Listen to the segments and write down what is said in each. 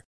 together.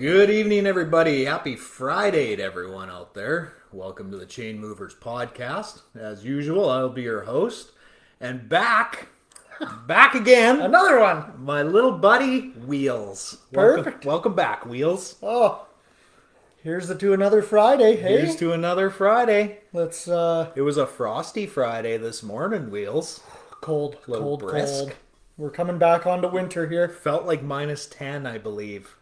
Good evening, everybody. Happy Friday to everyone out there. Welcome to the Chain Movers podcast. As usual, I'll be your host. And back, back again, Another one. my little buddy, Wheels. Perfect. Welcome, welcome back, Wheels. Oh, here's the to another Friday. Hey, Here's to another Friday. let's uh, It was a frosty Friday this morning, Wheels. cold, Little cold, brisk. cold. We're coming back onto winter here. Felt like minus 10, I believe.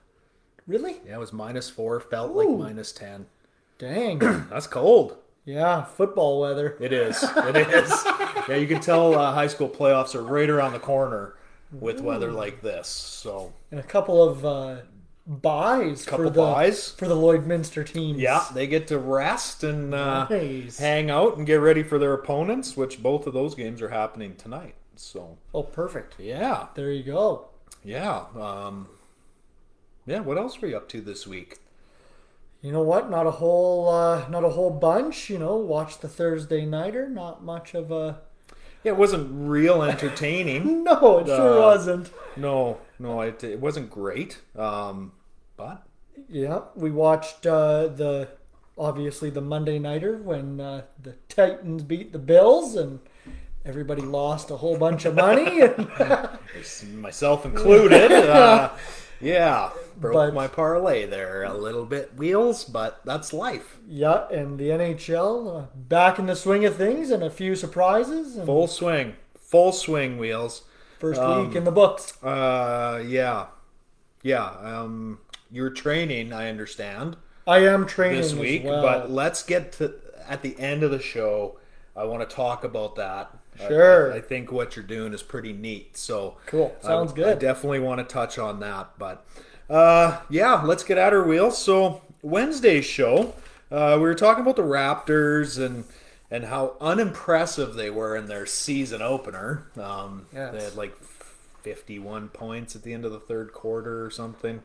Really? Yeah, it was minus 4, felt like minus 10. Dang. That's cold. yeah, football weather. It is. It is. yeah, you can tell uh, high school playoffs are right around the corner with weather like this. So, And a couple of uh, buys Couple for the buys. for the Lloydminster teams. yeah, they get to rest and uh, Nice. hang out and get ready for their opponents, which both of those games are happening tonight. So, Oh, perfect. yeah, There you go. yeah. Um, yeah, what else were you up to this week? You know what? Not a whole, uh, not a whole bunch. You know, watch the Thursday nighter. Not much of a. Yeah, it wasn't real entertaining. No, it sure Uh, wasn't. no, no, it, it wasn't great. Um, but Yeah, we watched uh, the obviously the Monday nighter when uh, the Titans beat the Bills and everybody lost a whole bunch of money. myself included. uh, yeah, broke But- my parlay there a little bit, wheels, but that's life. yeah, and the NHL uh, back in the swing of things and a few surprises. And Full swing, full swing, wheels. first um, week in the books. Uh, yeah, yeah. Um, you're training, I understand, I am training this as week, well. but let's get to at the end of the show. I want to talk about that. Sure. I, I think what you're doing is pretty neat. So Cool. Sounds I, good. I definitely want to touch on that. But uh, yeah, let's get at our wheels. So Wednesday's show, uh, we were talking about the Raptors and and how unimpressive they were in their season opener. Um, Yes. They had like 51 points at the end of the third quarter or something.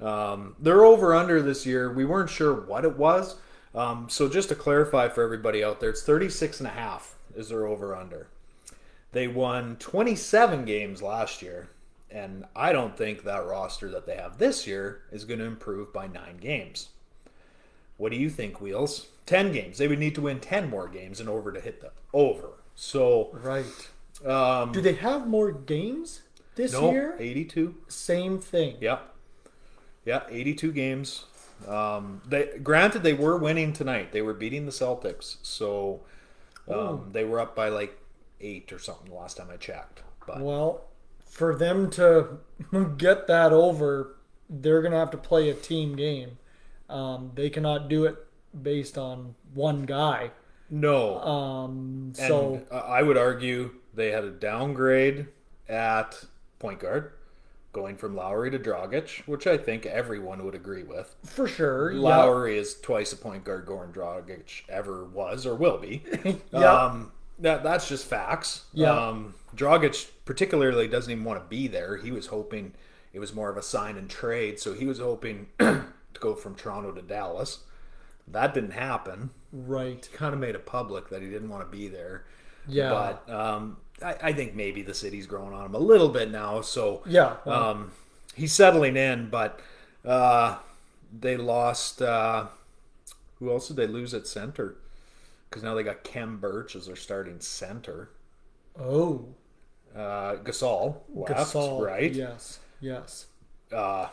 Um, they're over under this year. We weren't sure what it was. Um, so just to clarify for everybody out there, it's 36 and a half is their over under. They won 27 games last year, and I don't think that roster that they have this year is going to improve by nine games. What do you think, Wheels? 10 games. They would need to win 10 more games in order to hit the over. So, right. um, Do they have more games this no, year? 82. Same thing. Yeah. Yeah, 82 games. Um, they granted they were winning tonight. They were beating the Celtics, so um, they were up by like eight or something the last time I checked. But Well, for them to get that over, they're going to have to play a team game. Um, they cannot do it based on one guy. no, Um, so uh, I would argue they had a downgrade at point guard, going from Lowry to Dragic, which I think everyone would agree with. for sure, Lowry is twice a point guard Goran Dragic ever was or will be. Yeah. Um, that that's just facts. Yeah. Um, Dragic particularly doesn't even want to be there. He was hoping it was more of a sign and trade, so he was hoping to go from Toronto to Dallas. That didn't happen. right, Kind of made it public that he didn't want to be there. yeah, But um, I, I think maybe the city's growing on him a little bit now. So yeah. well, um, he's settling in, but uh, they lost. Uh, who else did they lose at center? Because now they got Khem Birch as their starting center. Oh, Uh, Gasol left, Gasol. right? Yes, yes. Uh,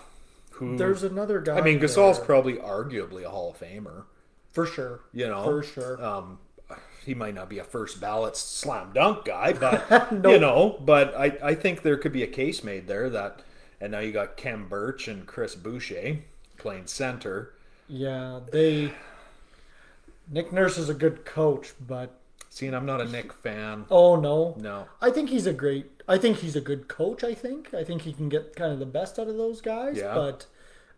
who? There's another guy. I mean, Gasol's there, probably arguably a Hall of Famer. for sure. You know, For sure. Um, he might not be a first ballot slam dunk guy, but you know, but I, I think there could be a case made there that, and now you got Khem Birch and Chris Boucher playing center. Yeah, they. Nick Nurse is a good coach, but Seeing, I'm not a Nick fan. oh no, No, I think he's a great. I think he's a good coach. I think. I think he can get kind of the best out of those guys. Yeah. But,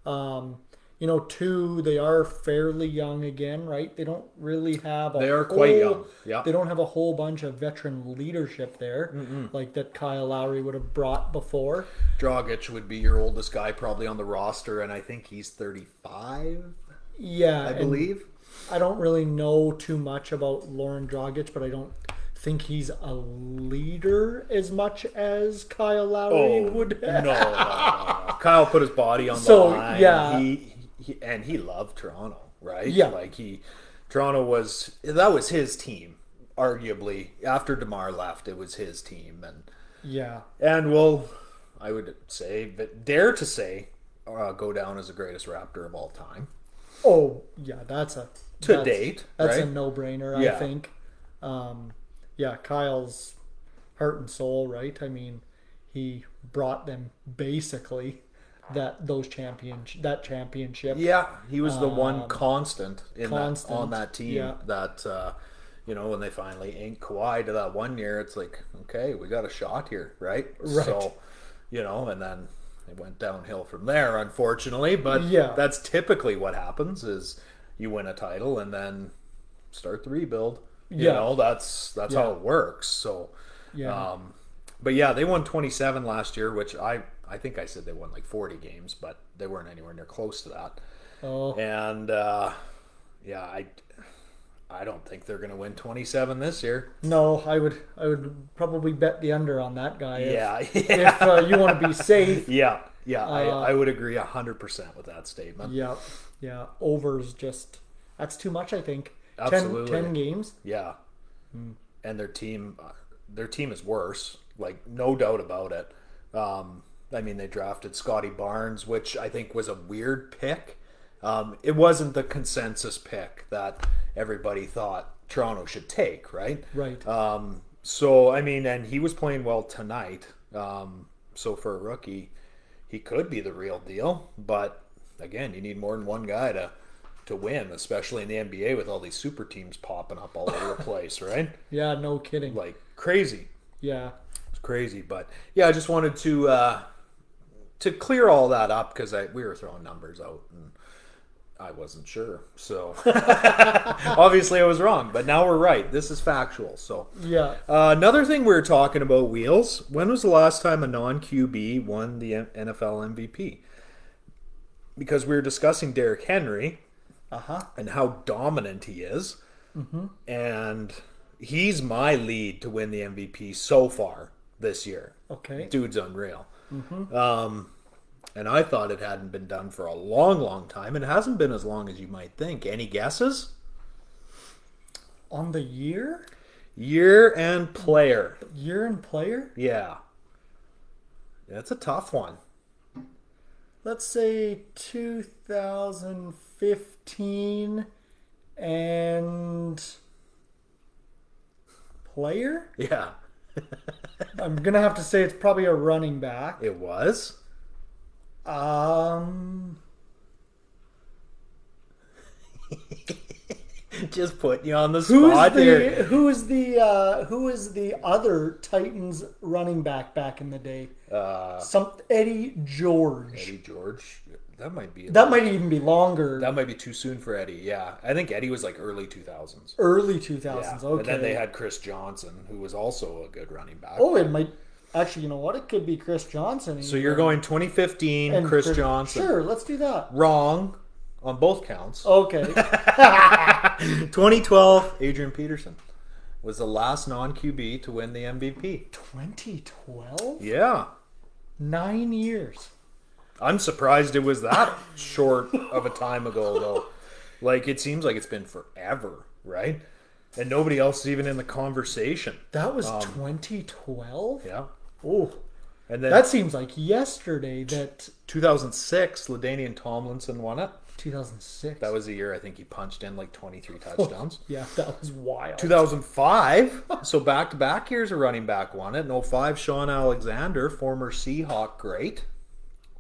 um, you know, two they are fairly young again, right? They don't really have. A They are quite young, yeah. They don't have a whole bunch of veteran leadership there, like that Kyle Lowry would have brought before. Dragic would be your oldest guy probably on the roster, and I think he's 35, Yeah, I believe. I don't really know too much about Goran Dragic, but I don't think he's a leader as much as Kyle Lowry would no, have. no. Kyle put his body on the So, line. yeah. he, he and he loved Toronto, right? Yeah. like he Toronto was that was his team. Arguably, after Demar left, it was his team, and Yeah, and will I would say, but dare to say, uh, go down as the greatest Raptor of all time Oh yeah, that's a to that's- date. That's a no-brainer, Yeah. I think. Um, yeah, Kyle's heart and soul, right? I mean, he brought them basically that those champion that championship. Yeah, he was the one constant in that Um, on that team. yeah. That uh, you know, when they finally inked Kawhi to that one year, it's like, okay, we got a shot here, right? Right. So, you know, and then it went downhill from there, unfortunately. But Yeah. that's typically what happens: is you win a title and then start the rebuild. You Yeah. know, that's that's Yeah. how it works. So, Yeah. um, but yeah, they won 27 last year, which I I think I said they won like 40 games, but they weren't anywhere near close to that. oh, And uh, yeah, I I don't think they're going to win 27 this year. no, I would I would probably bet the under on that guy. if- Yeah, yeah, If uh, you want to be safe, yeah, yeah. Uh, I, I would agree 100% with that statement. yeah, yeah, overs just that's too much. I think. Absolutely. 10, 10 games. Yeah. Hmm. And their team, their team is worse. Like no doubt about it. Um, I mean, they drafted Scottie Barnes, which I think was a weird pick. Um, it wasn't the consensus pick that everybody thought Toronto should take, right? Right. Um, so I mean, and he was playing well tonight. Um, so for a rookie, he could be the real deal. But again, you need more than one guy to to win, especially in the NBA with all these super teams popping up all over the place, right? Yeah, no kidding. Like crazy. yeah. It's crazy. But yeah, I just wanted to uh, to clear all that up because I we were throwing numbers out and I wasn't sure. So obviously I was wrong, but now we're right. This is factual. So Yeah. uh, another thing we were talking about, Wheels. When was the last time a non QB won the M- NFL MVP? Because we were discussing Derrick Henry Uh huh. and how dominant he is, and he's my lead to win the MVP so far this year. Okay. Dude's unreal. Um, and I thought it hadn't been done for a long, long time, it hasn't been as long as you might think. Any guesses? On the year, Year and player. year and player. Yeah. That's a tough one. Let's say 2015 and player. Yeah, I'm gonna have to say it's probably a running back. it was. Um. Just putting you on the spot the here. who is the uh, who is the other Titans running back back in the day? Uh, Some Eddie George. Eddie George. That might be. That might even be longer. That might be too soon for Eddie. Yeah, I think Eddie was like early two thousands. early 2000s. Yeah. Okay. And then they had Chris Johnson, who was also a good running back. oh, it might actually. You know what? It could be Chris Johnson. so you're going 2015, And Chris, Johnson. Sure, let's do that. Wrong on both counts. Okay. 2012, Adrian Peterson was the last non QB to win the MVP. 2012. Yeah. Nine years. I'm surprised it was that short of a time ago, though. Like, it seems like it's been forever, right? And nobody else is even in the conversation. That was um, 2012. Yeah. Oh, And then that seems like yesterday. That 2006, Ladainian Tomlinson won it. 2006. That was the year I think he punched in like 23 touchdowns. yeah, that was wild. 2005, so back to back years a running back won it. In 05, Shaun Alexander, former Seahawk great,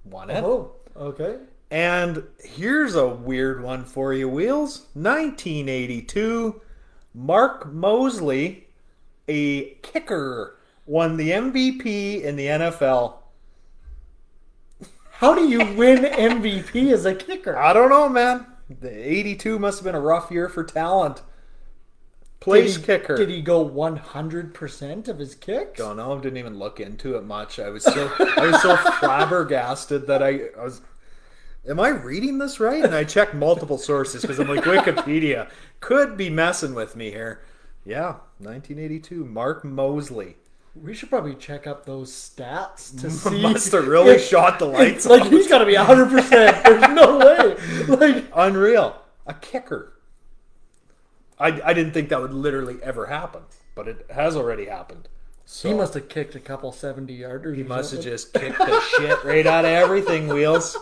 won it. Oh, okay. And here's a weird one for you, Wheels. 1982, Mark Moseley, a kicker, won the MVP in the NFL. How do you win MVP as a kicker? I don't know, man. The 82 must have been a rough year for talent. Place did he, kicker. Did he go 100% of his kicks? Don't know. Didn't even look into it much. I was so I was so flabbergasted that I, I was. Am I reading this right? And I checked multiple sources because I'm like Wikipedia could be messing with me here. Yeah, 1982. Mark Moseley We should probably check up those stats to see. must have really if- shot the lights. like he's got to be 100%. There's no way. Like unreal. A kicker. I I didn't think that would literally ever happen, but it has already happened. So he must have kicked a couple 70 yarders. He must have just kicked the shit right out of everything, Wheels.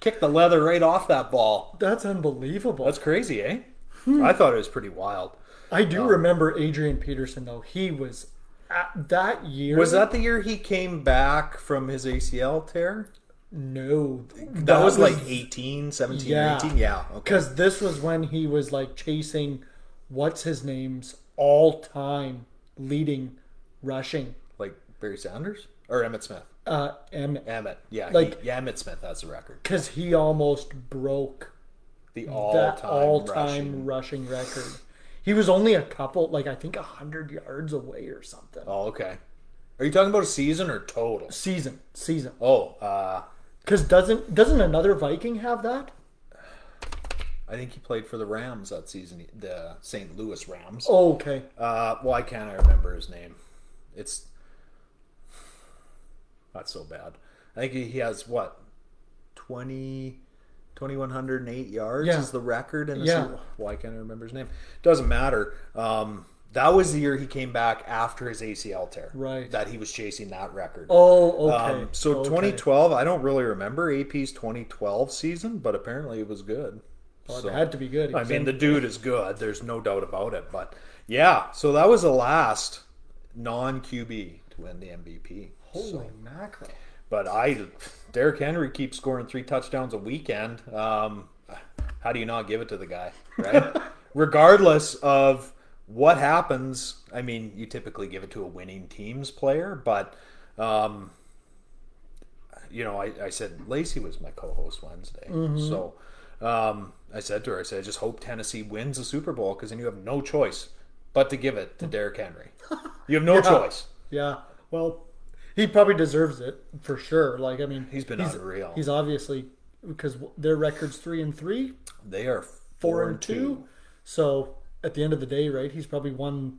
Kicked the leather right off that ball. That's unbelievable. That's crazy, eh? I thought it was pretty wild. I do remember Adrian Peterson though. He was that year. Was that the year he came back from his ACL tear? no? That, was, like 18, 17, Yeah. 18? Yeah. Okay. because this was when he was like chasing what's his name's all time leading rushing. Like Barry Sanders? Or Emmitt Smith? Uh, M Emmitt. Yeah. Like- he, yeah, Emmitt Smith has the record. because he almost broke The all-time, all-time rushing. rushing. record. He was only a couple, like I think, hundred yards away or something. Oh, okay. Are you talking about a season or total? Season, season. Oh, uh, Because doesn't doesn't another Viking have that? I think he played for the Rams that season, the St. Louis Rams. Oh, okay. Uh, why can't I remember his name? It's not so bad. I think he he has what 20, 2108 yards Yeah. is the record. And Yeah. why can't I remember his name? Doesn't matter. Um, that was the year he came back after his ACL tear. Right. That he was chasing that record. Oh, okay. Um, so Okay. 2012, I don't really remember AP's 2012 season, but apparently it was good. Well, So- it had to be good. I mean, in- the dude is good. There's no doubt about it. But yeah, so that was the last non QB to win the MVP. holy mackerel. But I, Derrick Henry keeps scoring three touchdowns a weekend. Um, how do you not give it to the guy, right? Regardless of what happens, I mean, you typically give it to a winning team's player, but. Um, you know, I, I said Lacey was my co-host Wednesday, so um, I said to her, I said, I just hope Tennessee wins the Super Bowl because then you have no choice but to give it to Derrick Henry. You have no choice. Yeah. Well, he probably deserves it for sure. Like, I mean, He's been unreal. He's obviously because their record's three and three, They are four, and two. So at the end of the day, right? He's probably won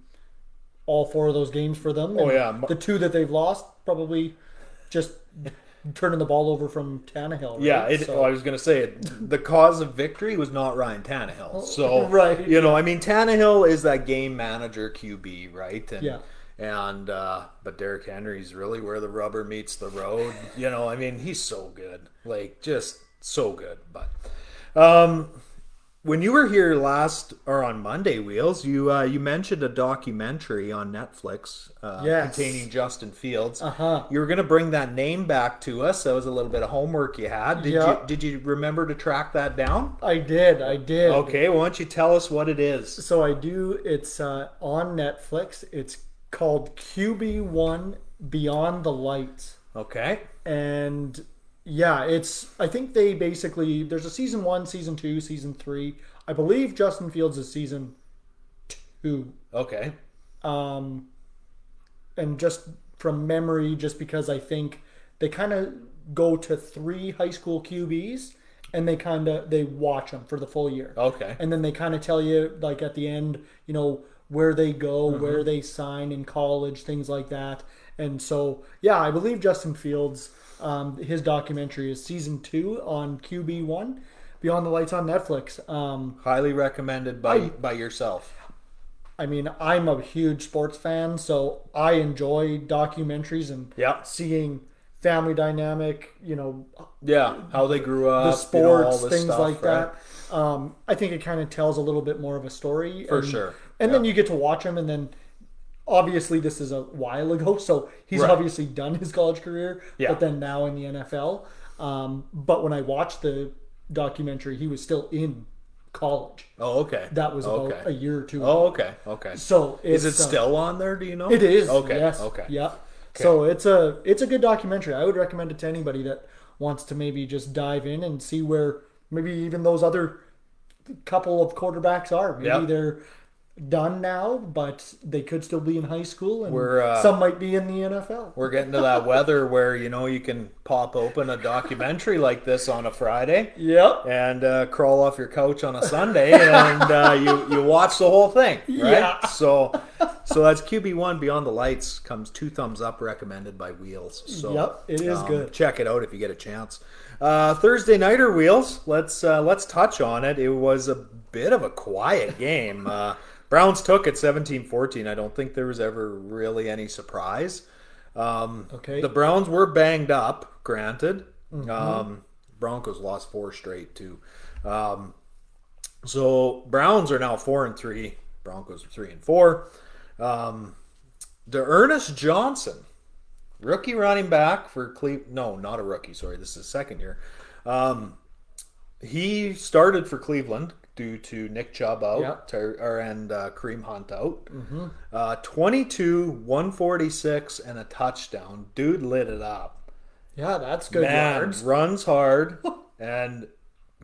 all four of those games for them. Oh, yeah. The two that they've lost, probably just turning the ball over from Tannehill. Right? Yeah, it, So- oh, I was going to say it, the cause of victory was not Ryan Tannehill. Oh, so, Right. you know, I mean, Tannehill is that game manager QB, right? And, Yeah. And uh, but Derrick Henry's really where the rubber meets the road. You know, I mean, he's so good, like just so good. But um, when you were here last or on Monday, Wheels, you uh, you mentioned a documentary on Netflix uh, Yes. containing Justin Fields. Uh-huh. You were going to bring that name back to us. That was a little bit of homework you had. Did Yeah. you did you remember to track that down? I did. I did. Okay, why don't you tell us what it is? So I do. It's uh, on Netflix. It's called QB1 Beyond the Lights. Okay. and yeah it's i think they basically there's a season one season two season three i believe justin fields is season two Okay. um and just from memory just because i think they kind of go to three high school qb's and they kind of they watch them for the full year Okay. and then they kind of tell you like at the end you know where they go where they sign in college things like that And so, yeah, I believe Justin Fields, um, his documentary is season two on QB one, Beyond the Lights on Netflix. Um, Highly recommended by by yourself. I mean, I'm a huge sports fan, so I enjoy documentaries and Yeah. seeing family dynamic, you know, Yeah, how they grew up, the you know, sports, all this things stuff, like right? that. Um, I think it kind of tells a little bit more of a story. For sure, And then you get to watch him, and then obviously this is a while ago, so he's Right. obviously done his college career, Yeah. but then now in the NFL. Um, but when I watched the documentary, he was still in college. Oh, okay. That was about okay. a year or two. ago. Oh, okay, okay. So Is it uh, still on there? Do you know? It is. Okay. Yes. Okay. Yeah. So it's a it's a good documentary. I would recommend it to anybody that wants to maybe just dive in and see where maybe even those other couple of quarterbacks are. Maybe Yeah. they're done now, but they could still be in high school, and We're, uh, some might be in the NFL. We're getting to that weather where you know you can pop open a documentary like this on a Friday Yep. and uh, crawl off your couch on a Sunday and uh, you you watch the whole thing, right? Yeah. So so that's QB one Beyond the Lights comes two thumbs up recommended by Wheels. So um, Yep, it is good. Check it out if you get a chance. Uh, Thursday nighter Wheels. Let's uh, let's touch on it. It was a bit of a quiet game. Browns took it 17-14. I don't think there was ever really any surprise. Um, Okay. The Browns were banged up, granted. Mm-hmm. Um, Broncos lost four straight too. Um, so Browns are now four and three. Broncos are three and four. Um, D'Ernest Johnson, rookie running back for Cleveland. No, not a rookie. Sorry, this is his second year. Um, he started for Cleveland due to Nick Chubb out Yeah. Ter- or, and uh, Kareem Hunt out. Uh, 22, 146, and a touchdown. Dude lit it up. Yeah, that's good Man, yards. runs hard and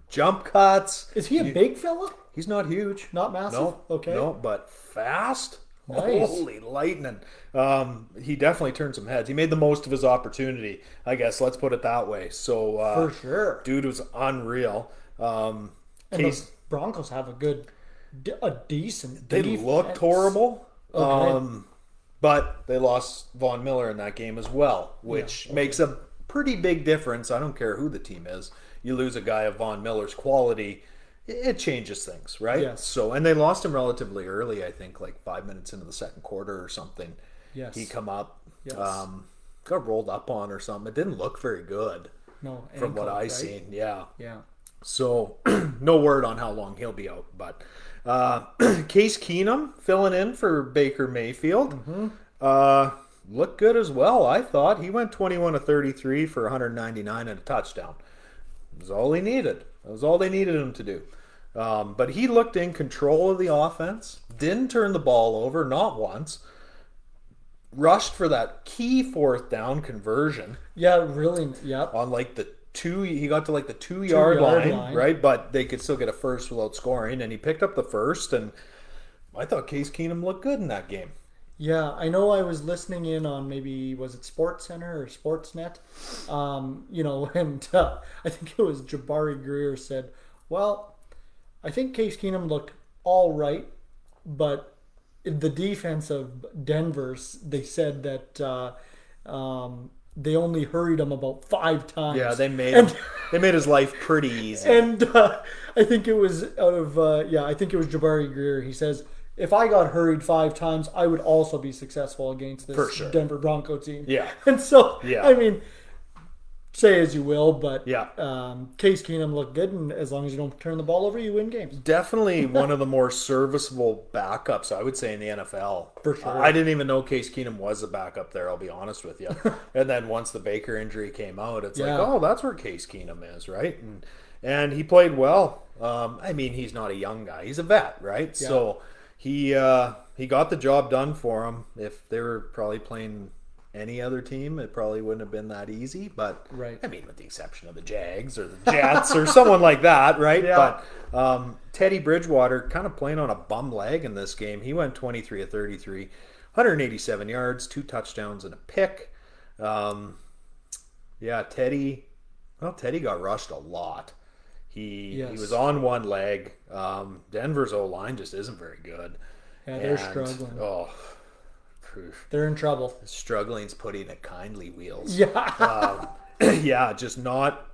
jump cuts. Is he a big fella? He's not huge. Not massive? No. Okay. No, but fast. Nice. Holy lightning. Um, he definitely turned some heads. He made the most of his opportunity, I guess. Let's put it that way. So, uh, For sure. dude was unreal. Um, Case, Broncos have a good, a decent. they defense. looked horrible. Okay. Um, but they lost Von Miller in that game as well, which makes a pretty big difference. I don't care who the team is. You lose a guy of Von Miller's quality, it changes things, right? Yes. So, and they lost him relatively early. I think like five minutes into the second quarter or something. Yes. He come up, Yes. um, got rolled up on or something. It didn't look very good No, from what I right? seen. Yeah. Yeah. So no word on how long he'll be out. But uh, Case Keenum filling in for Baker Mayfield. Uh, looked good as well. I thought he went 21 to 33 for 199 and a touchdown. That was all he needed. That was all they needed him to do. Um, but he looked in control of the offense. Didn't turn the ball over, not once. Rushed for that key fourth down conversion Yeah, really. Yep. on like the two he got to like the two yard, yard line, line. right but they could still get a first without scoring and he picked up the first and i thought case keenum looked good in that game Yeah, I know. I was listening in on maybe was it Sports Center or Sportsnet, um, you know, and uh, I think it was Jabari Greer said, "Well, I think Case Keenum looked all right, but the defense of Denver's, they said that uh, um, they only hurried him about five times. yeah they made And- him, they made his life pretty easy and uh, I think it was out of uh, yeah, I think it was Jabari Greer. He says, "If I got hurried five times, I would also be successful against this sure. Denver Bronco team." Yeah. and so Yeah. I mean, say as you will, but Yeah. um, Case Keenum looked good, and as long as you don't turn the ball over, you win games. definitely one of the more serviceable backups i would say in the nfl For sure. i didn't even know case keenum was a backup there i'll be honest with you and then once the baker injury came out it's Yeah. like oh that's where case keenum is right and and he played well um, i mean he's not a young guy he's a vet right so he uh, he got the job done for him if they were probably playing any other team it probably wouldn't have been that easy but Right. i mean with the exception of the jags or the jets or someone like that right Yeah. but um, Teddy Bridgewater kind of playing on a bum leg in this game. He went 23 of 33, 187 yards, two touchdowns, and a pick. Um, yeah, Teddy. Well, Teddy got rushed a lot. He Yes. he was on one leg. Um, Denver's O line just isn't very good. Yeah, they're And, struggling. Oh, they're in trouble. Struggling's putting it kindly. Wheels. Yeah. yeah, just not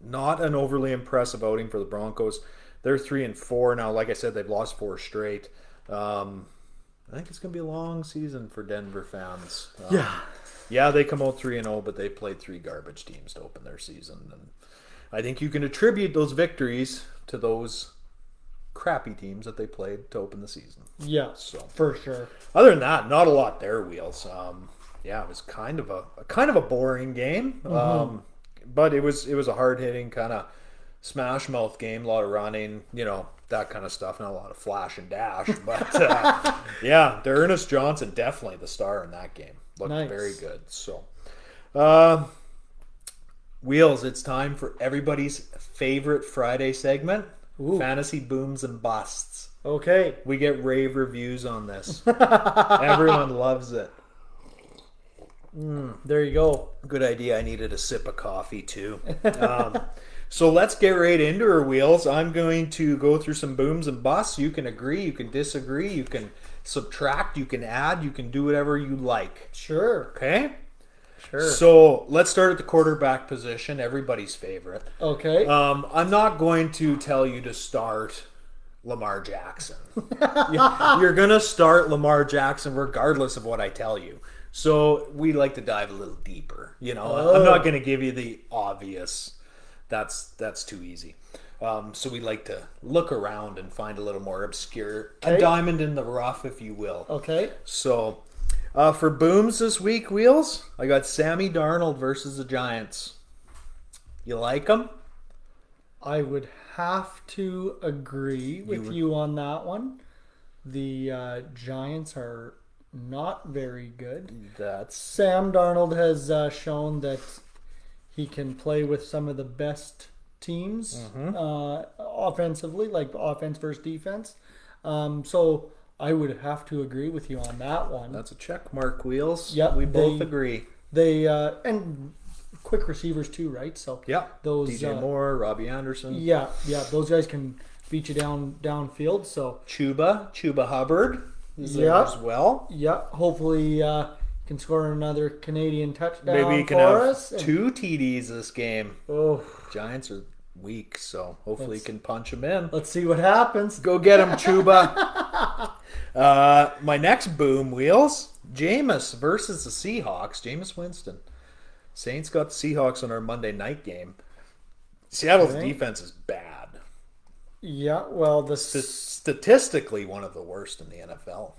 not an overly impressive outing for the Broncos. They're three and four now. Like I said, they've lost four straight. Um, I think it's going to be a long season for Denver fans. Um, yeah. yeah, they come out three and zero, but they played three garbage teams to open their season, and I think you can attribute those victories to those crappy teams that they played to open the season. Yeah. So For sure. other than that, not a lot there. Wheels. Um, yeah, it was kind of a, a kind of a boring game, um, but it was it was a hard hitting kind of smash mouth game. A lot of running, you know that kind of stuff. Not a lot of flash and dash, but uh, yeah, Ernest Johnson definitely the star in that game. Looked Nice. very good. So, uh, Wheels, it's time for everybody's favorite Friday segment: fantasy booms and busts. Okay. We get rave reviews on this. Everyone loves it. There you go. Good idea. I needed a sip of coffee too. Um, so let's get right into our wheels. I'm going to go through some booms and busts. You can agree, you can disagree, you can subtract, you can add, you can do whatever you like. Sure. Okay? Sure. So let's start at the quarterback position, everybody's favorite. Okay. Um, I'm not going to tell you to start Lamar Jackson. You're going to start Lamar Jackson regardless of what I tell you. So we like to dive a little deeper. You know, I'm not going to give you the obvious. That's that's too easy. Um, so we like to look around and find a little more obscure, a diamond in the rough, if you will. okay. So, uh, for booms this week, wheels, I got Sammy Darnold versus the Giants. You like them? I would have to agree with you, on that one. The uh, Giants are not very good. That's Sam Darnold has uh, shown that he can play with some of the best teams Mm-hmm. uh, offensively, like offense versus defense. Um, so I would have to agree with you on that one. that's a check mark. Wheels. Yep, we both they- agree. They uh, and quick receivers too, right? So Yeah, those DJ uh, Moore, Robbie Anderson, yeah, yeah, those guys can beat you down downfield. So Chuba, Chuba Hubbard is there Yeah. as well. yeah, hopefully uh, can score another Canadian touchdown Maybe you can have us. two TDs this game. oh, Giants are weak, so hopefully you can punch them in. let's see what happens. Go get him, Chuba. uh, my next boom wheels: Jameis versus the Seahawks. Jameis Winston. Saints got the Seahawks on our Monday night game. Seattle's Okay. defense is bad. Yeah, well, the St- statistically, one of the worst in the NFL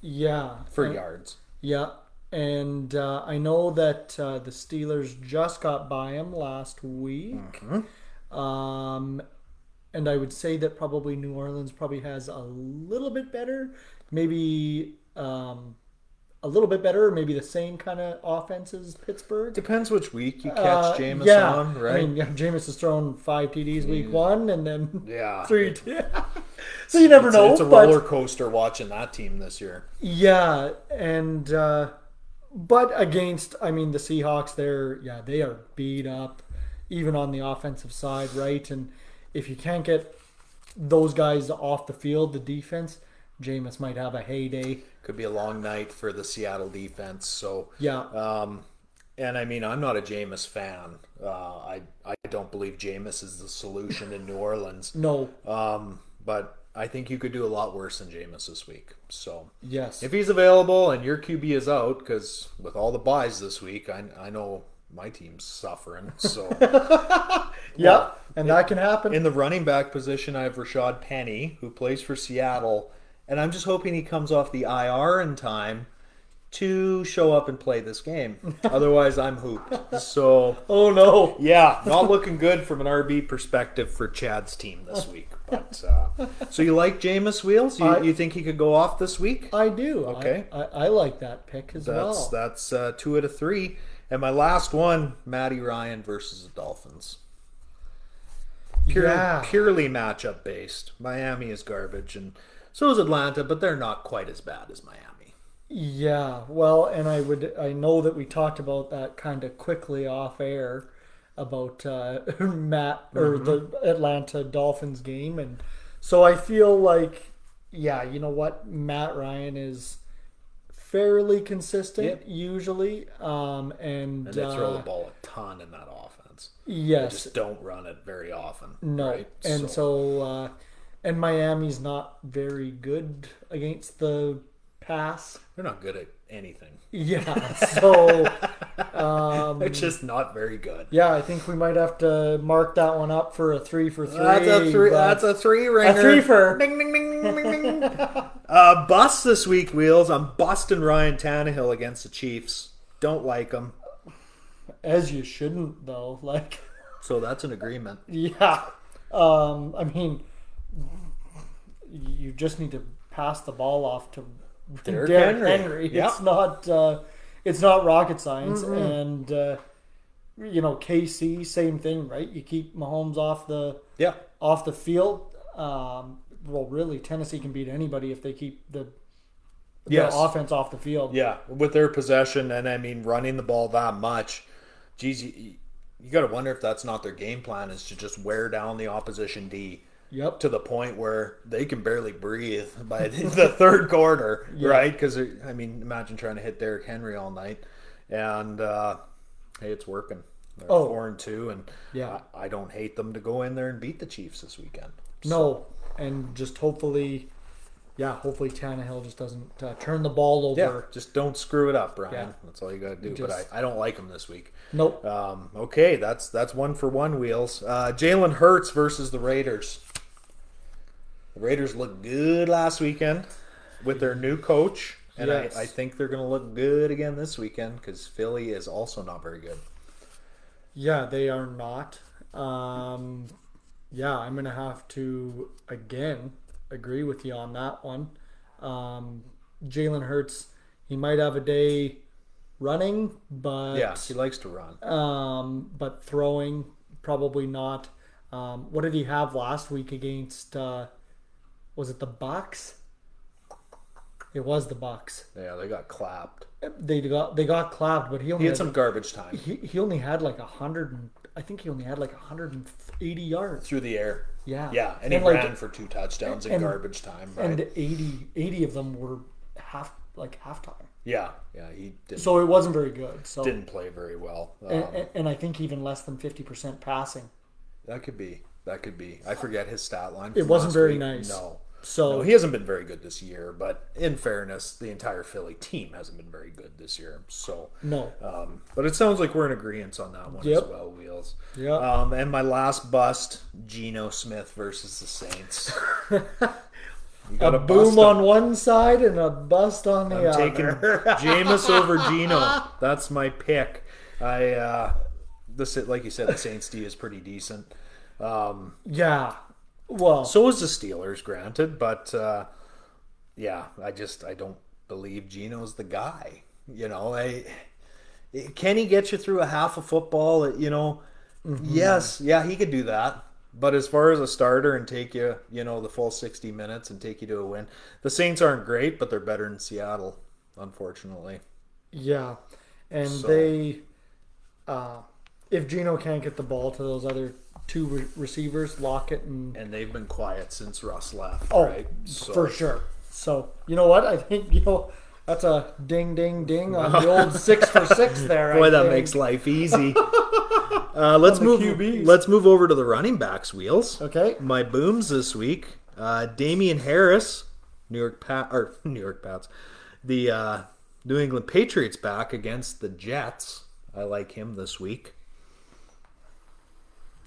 yeah for uh, yards. Yeah, and uh, I know that uh, the Steelers just got by him last week. Mm-hmm. Um, and I would say that probably New Orleans probably has a little bit better, maybe um, a little bit better, maybe the same kind of offense as Pittsburgh. Depends which week you catch Uh, Jameis yeah, on, right? I mean, yeah, Jameis has thrown five TDs week one, and then yeah. three. T- so you never It's, know. it's a but- roller coaster watching that team this year. Yeah, and uh, but against, I mean, the Seahawks, they're yeah, they are beat up, even on the offensive side, right? And if you can't get those guys off the field, the defense, Jameis might have a heyday. Could be a long night for the Seattle defense. So Yeah, Um, and I mean, I'm not a Jameis fan. Uh, I I don't believe Jameis is the solution in New Orleans. no, Um, but I think you could do a lot worse than Jameis this week. So yes, if he's available and your QB is out, because with all the buys this week, I I know my team's suffering. So yeah, and that can happen. in the running back position, I have Rashaad Penny, who plays for Seattle, and I'm just hoping he comes off the IR in time to show up and play this game. Otherwise, I'm hooped. So oh no, yeah, not looking good from an RB perspective for Chad's team this week. But uh, so you like Jameis Wheels? You, I- you think he could go off this week? I do. Okay. I, I, I like that pick as That's well. that's uh, two out of three. And my last one, Matty Ryan versus the Dolphins. Pure, Yeah. Purely matchup based. Miami is garbage, and so is Atlanta, but they're not quite as bad as Miami. Yeah, well, and I would I know that we talked about that kind of quickly off air about uh, Matt or the Atlanta Dolphins game, and so I feel like yeah, you know what, Matt Ryan is fairly consistent Yep. usually. Um, and And they throw uh, the ball a ton in that offense. yes, Just don't run it very often. no, right? and so, uh, and Miami's not very good against the pass. they're not good at anything. Yeah, so um, They're just not very good. yeah, I think we might have to mark that one up for a three for three. That's a three. That's a three ringer. a three for. Ding ding ding ding ding uh, bust this week, wheels. I'm busting Ryan Tannehill against the Chiefs. Don't like them. As you shouldn't though. Like, So that's an agreement. yeah. Um, I mean, you just need to pass the ball off to Derrick Derrick Henry. Henry. Yep. It's not. Uh, it's not rocket science, and uh, you know KC, same thing, right? You keep Mahomes off the Yeah. off the field. Um, well, really, Tennessee can beat anybody if they keep the, Yes. offense off the field. Yeah, with their possession and I mean running the ball that much, geez, you, you got to wonder if that's not their game plan is to just wear down the opposition D Yep. to the point where they can barely breathe by the, third quarter, right? Because I mean, imagine trying to hit Derrick Henry all night, and uh, hey, it's working. They're Oh. four and two, and Yeah. I, I don't hate them to go in there and beat the Chiefs this weekend. No, and just hopefully, yeah, hopefully Tannehill just doesn't uh, turn the ball over. Yeah, just don't screw it up, Brian. Yeah. That's all you got to do. Just- but I, I don't like them this week. Nope. Um, okay, that's that's one for one wheels. Uh, Jalen Hurts versus the Raiders. The Raiders looked good last weekend with their new coach, and Yes. I, I think they're going to look good again this weekend because Philly is also not very good. Yeah, they are not. Um, yeah, I'm gonna have to again agree with you on that one. Um, Jalen Hurts, he might have a day running, but Yeah, he likes to run. um, but throwing probably not. Um, what did he have last week against? Uh, was it the Bucs? It was the Bucs. Yeah, they got clapped. They got they got clapped, but he only He had had some garbage time he, he only had like a hundred and I think he only had like a hundred and eighty yards. through the air. Yeah, Yeah, and he like, ran for two touchdowns in garbage time. Right? and 80, 80 of them were half like halftime. yeah, yeah, he didn't, So it wasn't very good. So didn't play very well. Um, and, and, and I think even less than fifty percent passing. That could be. That could be. I forget his stat line. It wasn't very week. nice. No. So No, he hasn't been very good this year, but in fairness, the entire Philly team hasn't been very good this year. So, no, um, but it sounds like we're in agreement on that one Yep. as well, Wheels. Yeah. Um, and my last bust, Geno Smith versus the Saints. You got a got boom on one side and a bust on the I'm other. taking Jameis over Geno. That's my pick. I uh, this like you said, the Saints D is pretty decent. Um, yeah. Well, So is the Steelers, granted, but uh, yeah, I just I don't believe Geno's the guy. You know, I can he get you through a half of football? You know, yes, yeah, he could do that. But as far as a starter and take you, you know, the full sixty minutes and take you to a win, the Saints aren't great, but they're better than Seattle, unfortunately. yeah, and So- they, uh, if Geno can't get the ball to those other two re- receivers, Lockett and And they've been quiet since Russ left, oh, right? So for sure. So you know what? I think you know that's a ding, ding, ding on the old six for six there. Boy, I that think. makes life easy. Uh, let's move. QBs. Let's move over to the running backs wheels. okay. My booms this week: uh, Damien Harris, New York Pat or New York Pats, the uh, New England Patriots back against the Jets. I like him this week.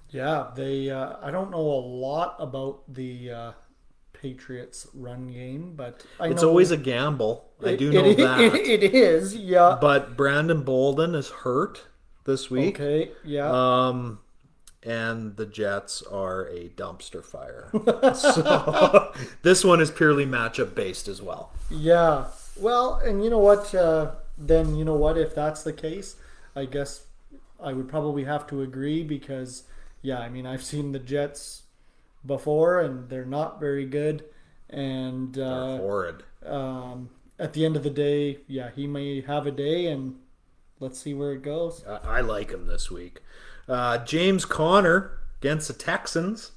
Yeah, they. Uh, I don't know a lot about the uh, Patriots run game, but I It's always a gamble. I do know it- that. it- it is. Yeah. but Brandon Bolden is hurt this week. Okay. Yeah. Um, and the Jets are a dumpster fire. so this one is purely matchup based as well. Yeah. Well, and you know what? Uh, then you know what? If that's the case, I guess I would probably have to agree because, yeah, I mean, I've seen the Jets before, and they're not very good. And They're uh, horrid. um, at the end of the day, yeah, he may have a day, and let's see where it goes. I, I like him this week. Uh, James Conner against the Texans.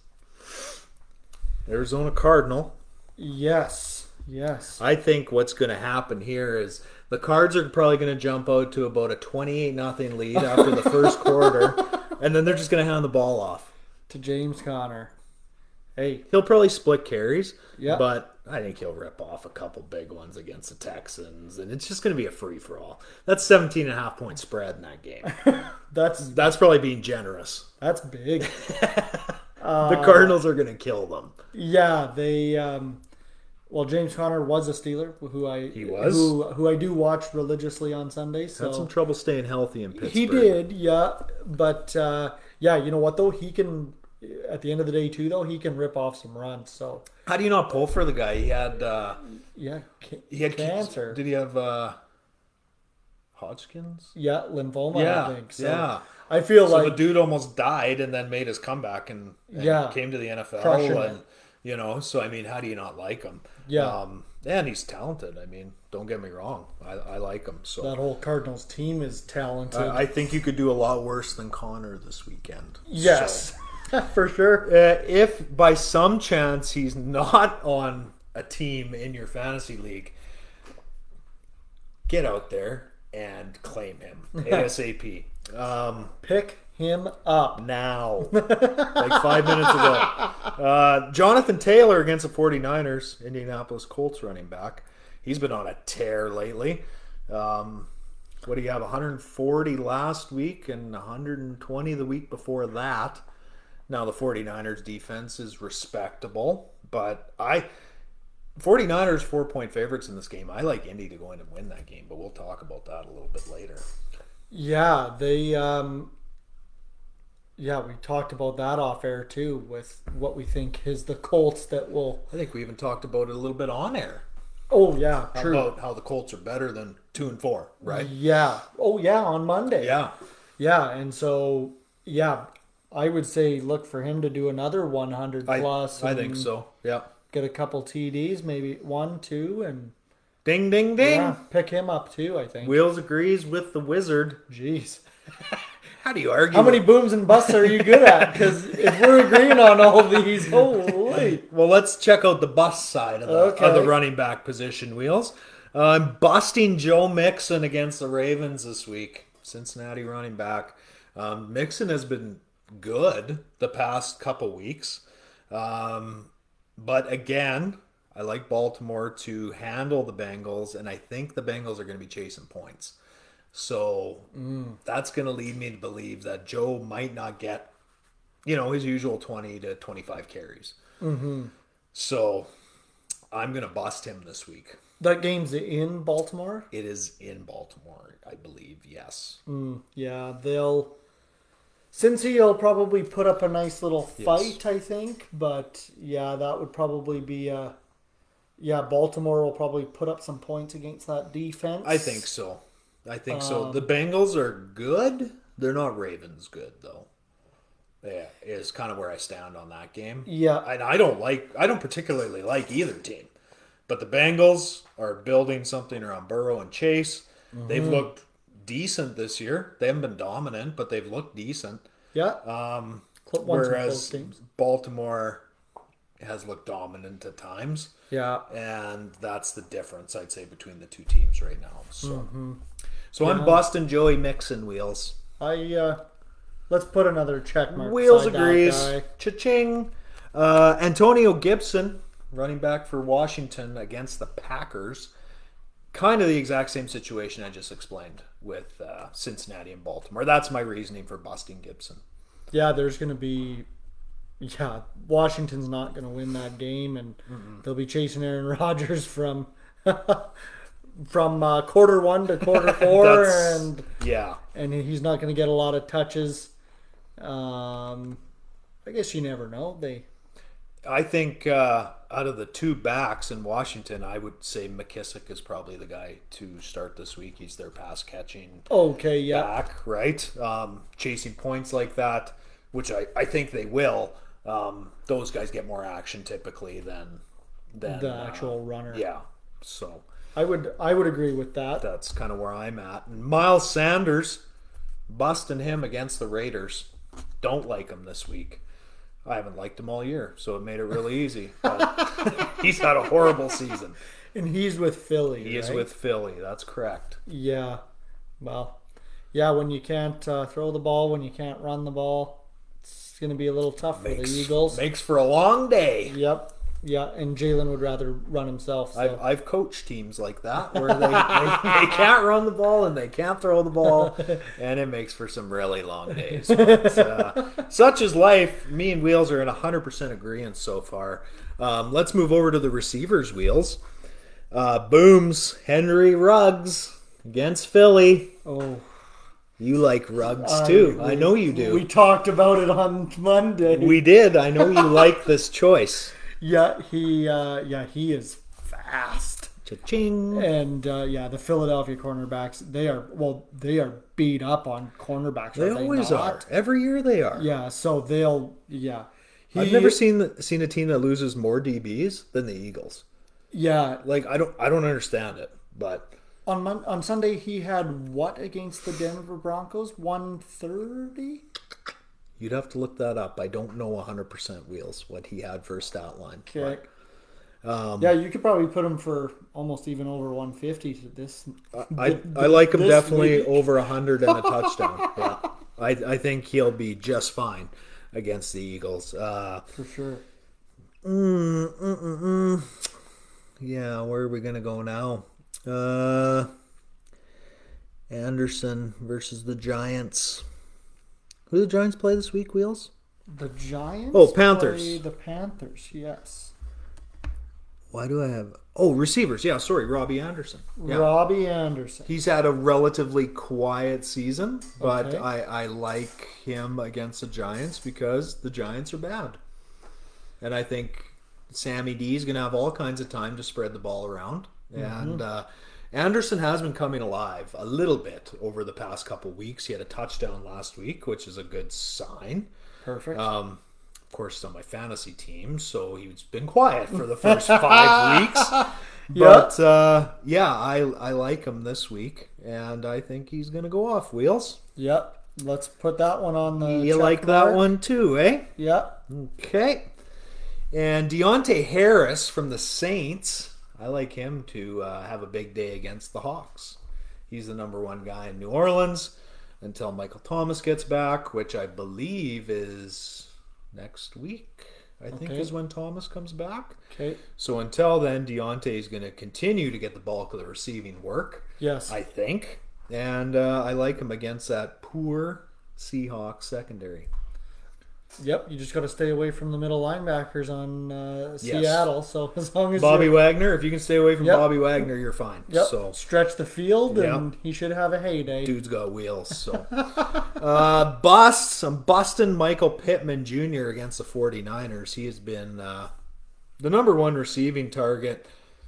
Arizona Cardinal. Yes. Yes. I think what's going to happen here is The Cards are probably going to jump out to about a 28 nothing lead after the first quarter, and then they're just going to hand the ball off. to James Conner. Hey, He'll probably split carries, Yeah. but I think he'll rip off a couple big ones against the Texans, and it's just going to be a free for all. That's 17 and a half point spread in that game. that's That's probably being generous. that's big. the Cardinals are going to kill them. Yeah, they. Um, well, James Conner was a Steeler, who I He was? who who I do watch religiously on Sundays. So Had some trouble staying healthy in Pittsburgh. he did, yeah. But uh, yeah, you know what though? He can. At the end of the day, too, though, he can rip off some runs. So How do you not pull for the guy? He had uh, yeah, ca- he had cancer. Did he have uh, Hodgkin's? yeah, lymphoma. Yeah, I think. So yeah. I feel So like the dude almost died and then made his comeback and, and Yeah. came to the NFL and. You know. So I mean, how do you not like him? Yeah. um, and he's talented. I mean, don't get me wrong. I, I like him. So that whole Cardinals team is talented. I, I think you could do a lot worse than Conner this weekend. yes, for sure. Uh, if by some chance he's not on a team in your fantasy league, get out there and claim him ASAP. Um, Pick him up. now, like five minutes ago. Uh, Jonathan Taylor against the 49ers, Indianapolis Colts running back. He's been on a tear lately. Um, what do you have? 140 last week and 120 the week before that. Now the 49ers defense is respectable, but I 49ers four point favorites in this game. I like Indy to go in and win that game, but we'll talk about that a little bit later. Yeah, they. Um, yeah, we talked about that off air too, with what we think is the Colts that will. I think we even talked about it a little bit on air. Oh yeah, true. about how the Colts are better than two and four, right? Yeah. Oh yeah, on Monday. Yeah, Yeah, and so yeah, I would say look for him to do another 100 plus. I think so. Yeah. Get a couple TDs, maybe one, two, and Ding, ding, ding. yeah, pick him up too. I think. Wheels agrees with the wizard. Jeez. How do you argue? How many with- booms and busts are you good at? Because if we're agreeing on all these, holy. Well, let's check out the bust side of the, of the running back position. Wheels. I'm busting Joe Mixon against the Ravens this week. Cincinnati running back. Um, Mixon has been good the past couple weeks. Um, but again, I like Baltimore to handle the Bengals, and I think the Bengals are going to be chasing points. So that's going to lead me to believe that Joe might not get, you know, his usual 20 to 25 carries. Mm-hmm. So I'm going to bust him this week. That game's in Baltimore. It is in Baltimore, I believe. Yes. Mm, yeah, they'll. Cincy will probably put up a nice little fight, I think. But yeah, that would probably be a. Yeah, Baltimore will probably put up some points against that defense. I think so. I think so. The Bengals are good. They're not Ravens good though. Yeah, is kind of where I stand on that game. Yeah. and I don't like. I don't particularly like either team, but the Bengals are building something around Burrow and Chase. They've looked decent this year. They haven't been dominant, but they've looked decent. Yeah. Um, Whereas. Baltimore has looked dominant at times. Yeah. and that's the difference I'd say between the two teams right now. So, so I'm Boston Joey Mixon wheels. I uh, let's put another check mark. Wheels beside that agrees. guy. Cha-ching. Uh, Antonio Gibson, running back for Washington against the Packers. Kind of the exact same situation I just explained with uh, Cincinnati and Baltimore. That's my reasoning for busting Gibson. Yeah, there's going to be. Yeah, Washington's not going to win that game, and they'll be chasing Aaron Rodgers from from uh, quarter one to quarter four, and Yeah, and he's not going to get a lot of touches. Um, I guess you never know. They I think uh, out of the two backs in Washington, I would say McKissic is probably the guy to start this week. He's their pass catching okay, yeah, back, right? Um, chasing points like that, which I, I think they will. Um, those guys get more action typically than than the uh, actual runner. yeah. So I would I would agree with that. that's kind of where I'm at. And Miles Sanders, busting him against the Raiders. Don't like him this week. I haven't liked him all year, so it made it really easy. He's had a horrible season. And he's with Philly. He is with Philly. That's correct. Yeah. Well, yeah, when you can't uh, throw the ball, when you can't run the ball, it's going to be a little tough for the Eagles. makes for a long day. Yep. Yeah, and Jalen would rather run himself. So. I've, I've coached teams like that where they, they, they can't run the ball and they can't throw the ball, and it makes for some really long days. But, uh, such is life. Me and Wheels are in 100% agreement so far. Um, let's move over to the receivers, Wheels. Uh, Booms, Henry Ruggs against Philly. oh, You like Ruggs too. I know you do. We talked about it on Monday. we did. I know you like this choice. Yeah, he uh, yeah he is fast. Cha-ching. And uh, yeah, the Philadelphia cornerbacks, they are well, they are beat up on cornerbacks. They are always not? are. Every year they are. Yeah, so they'll yeah. He, I've never seen seen a team that loses more DBs than the Eagles. Yeah, Like I don't I don't understand it, but on Mon- on Sunday he had what against the Denver Broncos? One thirty. You'd have to look that up. I don't know 100% wheels what he had for a stat line. Okay. Um, yeah, you could probably put him for almost even over 150 to this. I, th- I like him definitely week. over 100 and a touchdown. Yeah. I, I think he'll be just fine against the Eagles. Uh, for sure. yeah, where are we going to go now? Uh, Anderson versus the Giants. Who do the Giants play this week, Wheels? The Giants. Oh, Panthers. The Panthers, yes. Why do I have? Oh, receivers. Yeah, sorry, Robbie Anderson. Yeah. Robbie Anderson. He's had a relatively quiet season, but Okay. I, I like him against the Giants because the Giants are bad. And I think Sammy D is going to have all kinds of time to spread the ball around. And uh, Anderson has been coming alive a little bit over the past couple weeks. He had a touchdown last week, which is a good sign. Perfect. Um, of course, he's on my fantasy team, so he's been quiet for the first five weeks. But uh, yeah, I I like him this week, and I think he's gonna go off wheels. yep. Let's put that one on the. You like that one too, eh? Yep. Okay. And Deonte Harris from the Saints, I like him to uh, have a big day against the Hawks. He's the number one guy in New Orleans until Michael Thomas gets back, which I believe is next week. I think Okay. is when Thomas comes back. Okay. So until then, Deonte is going to continue to get the bulk of the receiving work. Yes. I think, and uh, I like him against that poor Seahawks secondary. Yep. You just got to stay away from the middle linebackers on uh, Yes. Seattle. So as long as Bobby Wagner, if you can stay away from Yep. Bobby Wagner, you're fine. Yep. So stretch the field, Yep. and he should have a heyday. dude's got wheels. So uh, bust. I'm busting Michael Pittman Jr. against the 49ers. He has been uh, the number one receiving target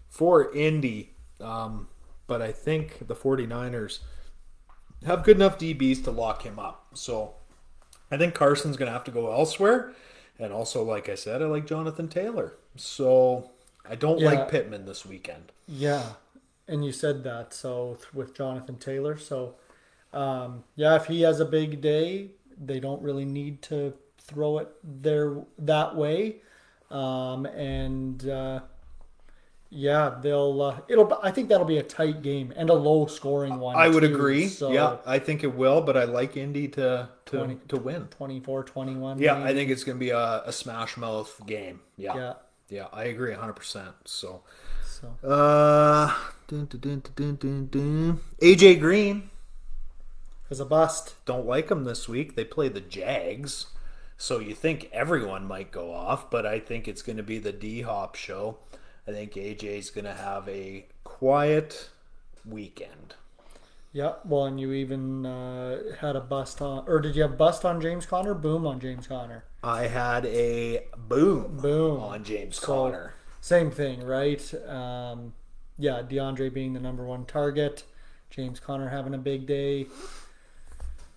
for Indy. Um, but I think the 49ers have good enough DBs to lock him up. So I think Carson's going to have to go elsewhere. And also, like I said, I like Jonathan Taylor. So I don't Yeah. like Pittman this weekend. Yeah, and you said that so with Jonathan Taylor. So um, yeah, if he has a big day, they don't really need to throw it there that way. Um, and uh, yeah, they'll. Uh, it'll. I think that'll be a tight game and a low scoring one. I would too. agree. So yeah, I think it will, but I like Indy to to, 20. to win. 24 21. Yeah, I think it's going to be a, a smash mouth game. Yeah. Yeah. yeah. I agree 100%. So, So uh, dun, dun, dun, dun, dun, dun. AJ Green, as a bust. don't like him this week. They play the Jags. So you think everyone might go off, but I think it's going to be the D Hop show. I think AJ's going to have a quiet weekend. Yeah. Well, and you even uh, had a bust on, or did you have bust on James Conner? Boom on James Conner. I had a boom, Boom. on James So- Conner. Same thing, right? Um, yeah, DeAndre being the number one target, James Conner having a big day.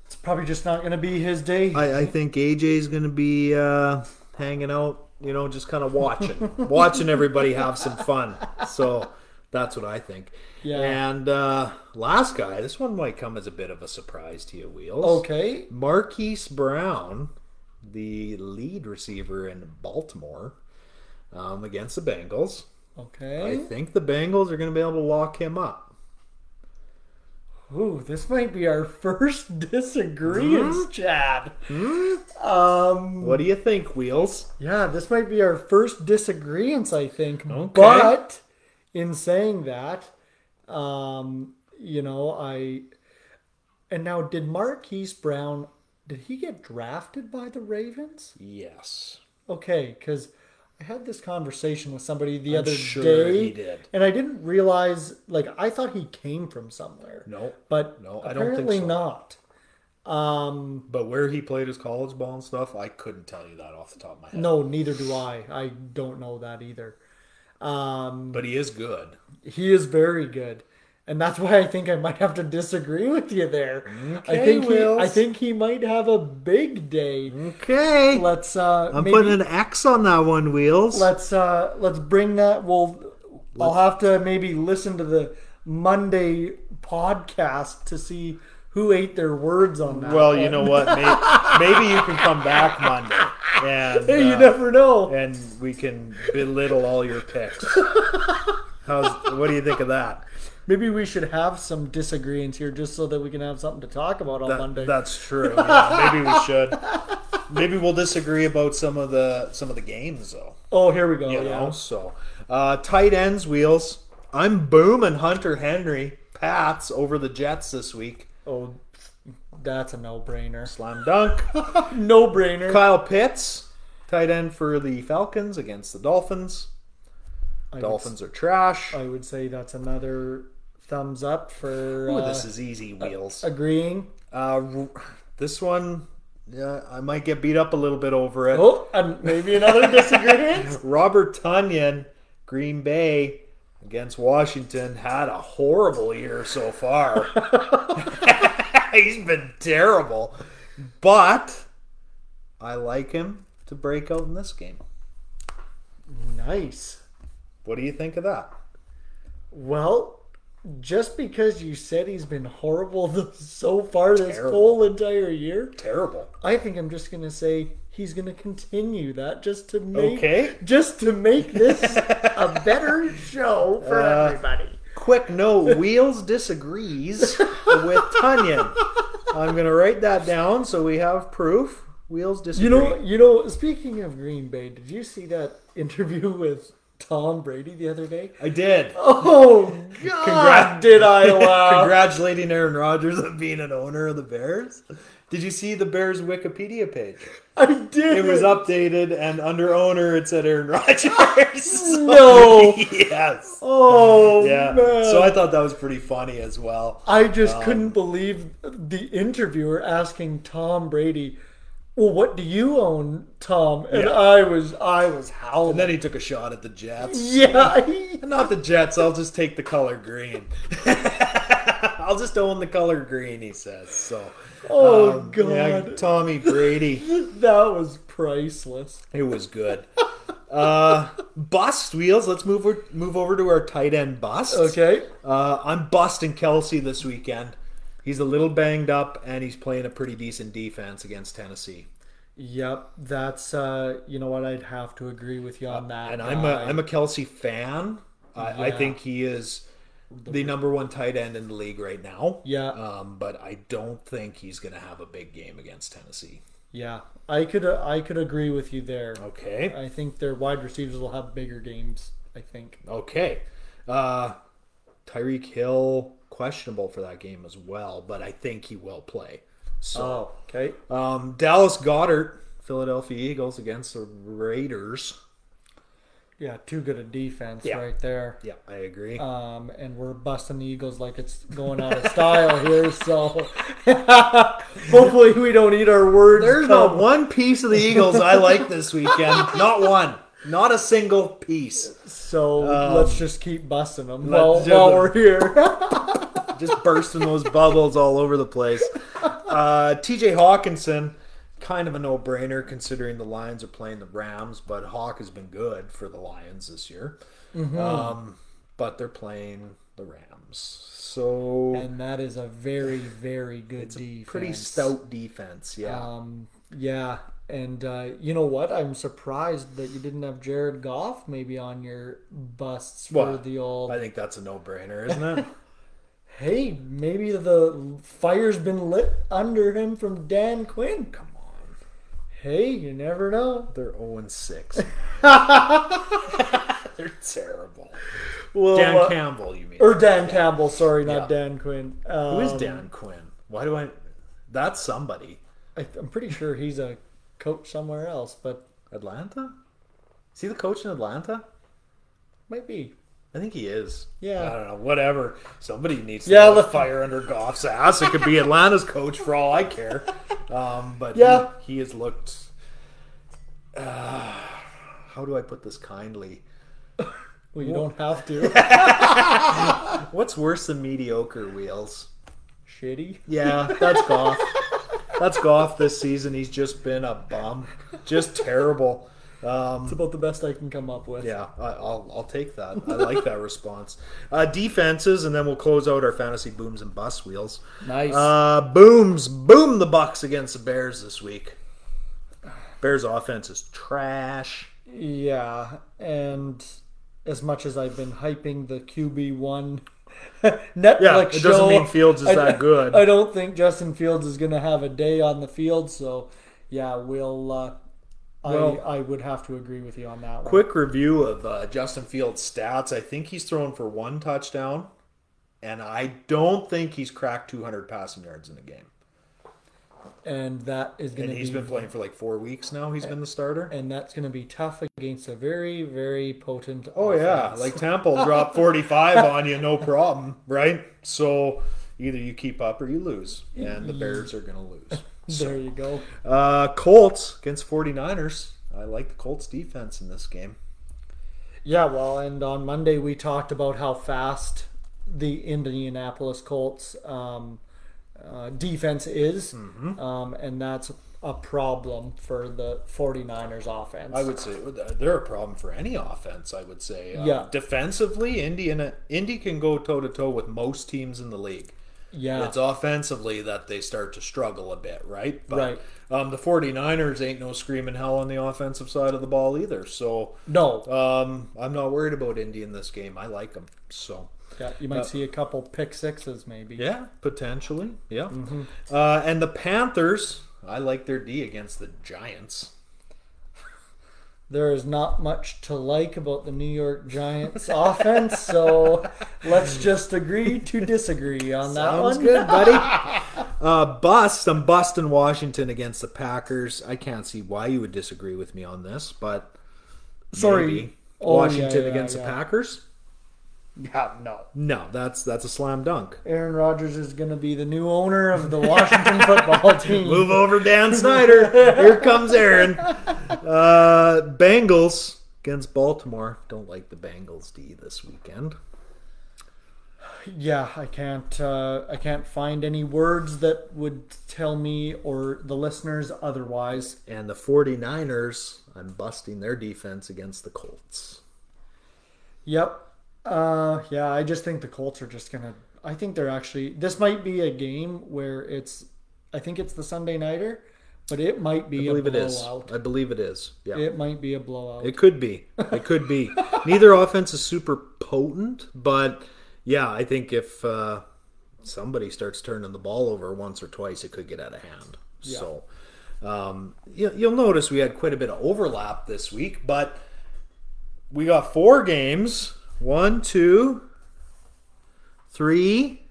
It's probably just not going to be his day. I, I think AJ's going to be uh, hanging out, you know, just kind of watching, watching everybody have some fun. So that's what I think. Yeah. And uh, last guy, this one might come as a bit of a surprise to you, Wheels. okay. Marquise Brown the lead receiver in Baltimore, um, against the Bengals. Okay. I think the Bengals are going to be able to lock him up. Ooh, this might be our first disagreements, Chad. Um, What do you think, Wheels? yeah, this might be our first disagreements, I think. Okay. But in saying that, um, you know, I and now did Marquise Brown did he get drafted by the Ravens? Yes. Okay, because I had this conversation with somebody the I'm other sure day, he did. and I didn't realize. Like, I thought he came from somewhere. No. but No, I don't think apparently so. not. Um, But where he played his college ball and stuff, I couldn't tell you that off the top of my head. no, neither do I. I don't know that either. Um, But he is good. he is very good, and that's why I think I might have to disagree with you there. I Okay, think he, I think he might have a big day. Okay. Let's uh, I'm maybe- putting an X on that one, Wheels. let's uh let's bring that we'll i'll have to maybe listen to the monday podcast to see who ate their words on that well, one. you know what? Maybe, maybe you can come back Monday. And, hey, you uh, never know and we can belittle all your picks. How's what do you think of that? Maybe we should have some disagreements here just so that we can have something to talk about on That- monday That's true. Yeah, maybe we should. Maybe we'll disagree about some of the some of the games though. oh here we go You yeah know, so uh, tight ends wheels. I'm booming Hunter Henry Pats over the Jets this week. oh that's a no-brainer Slam dunk. no-brainer Kyle Pitts, tight end for the Falcons against the Dolphins. I would, Dolphins are trash. I would say that's another thumbs up for Ooh, uh, this is easy wheels. agreeing Uh, this one, yeah, I might get beat up a little bit over it. oh and maybe another disagreement Robert Tonyan, Green Bay against Washington, had a horrible year so far. He's been terrible. But I like him to break out in this game. nice What do you think of that? Well, just because you said he's been horrible so far this Terrible. whole entire year, Terrible. I think I'm just gonna say he's gonna continue that just to make Okay. just to make this a better show for Uh, everybody. Quick note Wheels disagrees with Tonyan. I'm going to write that down so we have proof. Wheels disagree. You know, you know. Speaking of Green Bay, did you see that interview with Tom Brady the other day? I did. Oh God! Congrat- did I laugh? Congratulating Aaron Rodgers on being an owner of the Bears. Did you see the Bears Wikipedia page? I did. It was updated, and under owner it said Aaron Rodgers. No. yes. Oh Yeah. man! So I thought that was pretty funny as well. I just um, couldn't believe the interviewer asking Tom Brady, "Well, what do you own, Tom?" And Yeah. I was, I was howling. And then he took a shot at the Jets. yeah, Not the Jets. I'll just take the color green. I'll just own the color green. He says so. oh Um, god, yeah, Tommy Brady. that was priceless. It was good. Uh, bust wheels. Let's move over, move over to our tight end bust. Okay, Uh, I'm busting Kelce this weekend. He's a little banged up, and he's playing a pretty decent defense against Tennessee. yep, that's uh, you know what, I'd have to agree with you on that. And I'm a. I'm a Kelce fan. I, I think he is the number one tight end in the league right now. Yeah. Um, but I don't think he's going to have a big game against Tennessee. yeah, I could, uh, I could agree with you there. Okay. I think their wide receivers will have bigger games. I think. Okay. Uh, Tyreek Hill questionable for that game as well, but I think he will play. So Oh, okay. um, Dallas Goedert, Philadelphia Eagles against the Raiders. Yeah, too good a defense Yeah. right there. Yeah, I agree. um, and we're busting the Eagles like it's going out of style here. So hopefully we don't eat our words. There's come- not one piece of the Eagles I like this weekend. Not one. Not a single piece. So Um, let's just keep busting them while, while we're here. Just bursting those bubbles all over the place. Uh, TJ Hockenson, kind of a no brainer considering the Lions are playing the Rams, but Hawk has been good for the Lions this year. Um, but they're playing the Rams. So and that is a very, very good defense. pretty stout defense. Yeah. Um, yeah, And uh, you know what? I'm surprised that you didn't have Jared Goff maybe on your busts for Well, the old. I think that's a no-brainer, isn't it? hey, maybe the fire's been lit under him from Dan Quinn. Come on, Hey, you never know. they're zero and six. they're terrible. Well, Dan uh, Campbell, you mean? or Dan Campbell? Sorry, not Yeah. Dan Quinn. Um, Who is Dan Quinn? Why do I? That's somebody. I, I'm pretty sure he's a coach somewhere else, but Atlanta? Is he the coach in Atlanta? might be. I think he is. Yeah. I don't know. Whatever. Somebody needs to Yeah, yeah, let- fire under Goff's ass. It could be Atlanta's coach for all I care. Um, but Yeah. he, he has looked. Uh, how do I put this kindly? Well, you don't have to. What's worse than mediocre wheels? Shitty. Yeah, that's Goff. That's Goff this season. He's just been a bum. Just terrible. Um, It's about the best I can come up with. Yeah, I, I'll I'll take that. I like that response. Uh, defenses, and then we'll close out our fantasy booms and bust wheels. Nice. Uh, booms, boom the Bucs against the Bears this week. Bears offense is trash. Yeah, and as much as I've been hyping the QB one Netflix Yeah, it doesn't mean Fields is I- that good. I don't think Justin Fields is going to have a day on the field. So, yeah, we'll. Uh, Well- I I would have to agree with you on that one. Quick review of uh, Justin Fields' stats. I think he's thrown for one touchdown, and I don't think he's cracked 200 passing yards in a game. and that is going And to he's be been playing for like four weeks now. He's been the starter. and that's going to be tough against a very very potent. Oh yeah, like Tampa will drop 45 on you, no problem, right? So either you keep up or you lose, and the Bears are going to lose. There you go. Uh, Colts against 49ers. I like the Colts defense in this game. Yeah, well, and on Monday we talked about how fast the Indianapolis Colts um, uh, defense is, Mm-hmm. um, and that's a problem for the 49ers offense. I would say they're a problem for any offense. I would say, uh, Yeah. Defensively, Indiana Indy can go toe to toe with most teams in the league. Yeah, It's offensively that they start to struggle a bit, right? But, Right. Um, the 49ers ain't no screaming hell on the offensive side of the ball either. So no, Um, I'm not worried about Indy in this game. I like them. So yeah, you might see a couple pick sixes maybe. yeah, potentially, yeah. Uh, and the Panthers, I like their D against the Giants. There is not much to like about the New York Giants offense, so let's just agree to disagree on that Sounds one. good, buddy. uh, bust. I'm busting Washington against the Packers. I can't see why you would disagree with me on this, but Sorry. maybe. Oh, Washington yeah, yeah, against yeah. the Packers. Yeah, no. No, that's that's a slam dunk. Aaron Rodgers is going to be the new owner of the Washington football team. Move over, Dan Snyder. Here comes Aaron. Uh, Bengals against Baltimore. Don't like the Bengals D this weekend. Yeah, I can't. Uh, I can't find any words that would tell me or the listeners otherwise. And the 49ers, I'm busting their defense against the Colts. Yep. Uh, yeah, I just think the Colts are just gonna. I think they're actually. This might be a game where it's. I think it's the Sunday nighter, but it might be I believe a it is. I believe it is. Yeah. It might be a blowout. It could be. It could be. Neither offense is super potent, but yeah, I think if uh, somebody starts turning the ball over once or twice, it could get out of hand. So um, you, you'll notice we had quite a bit of overlap this week, but we got four games. One, two, three,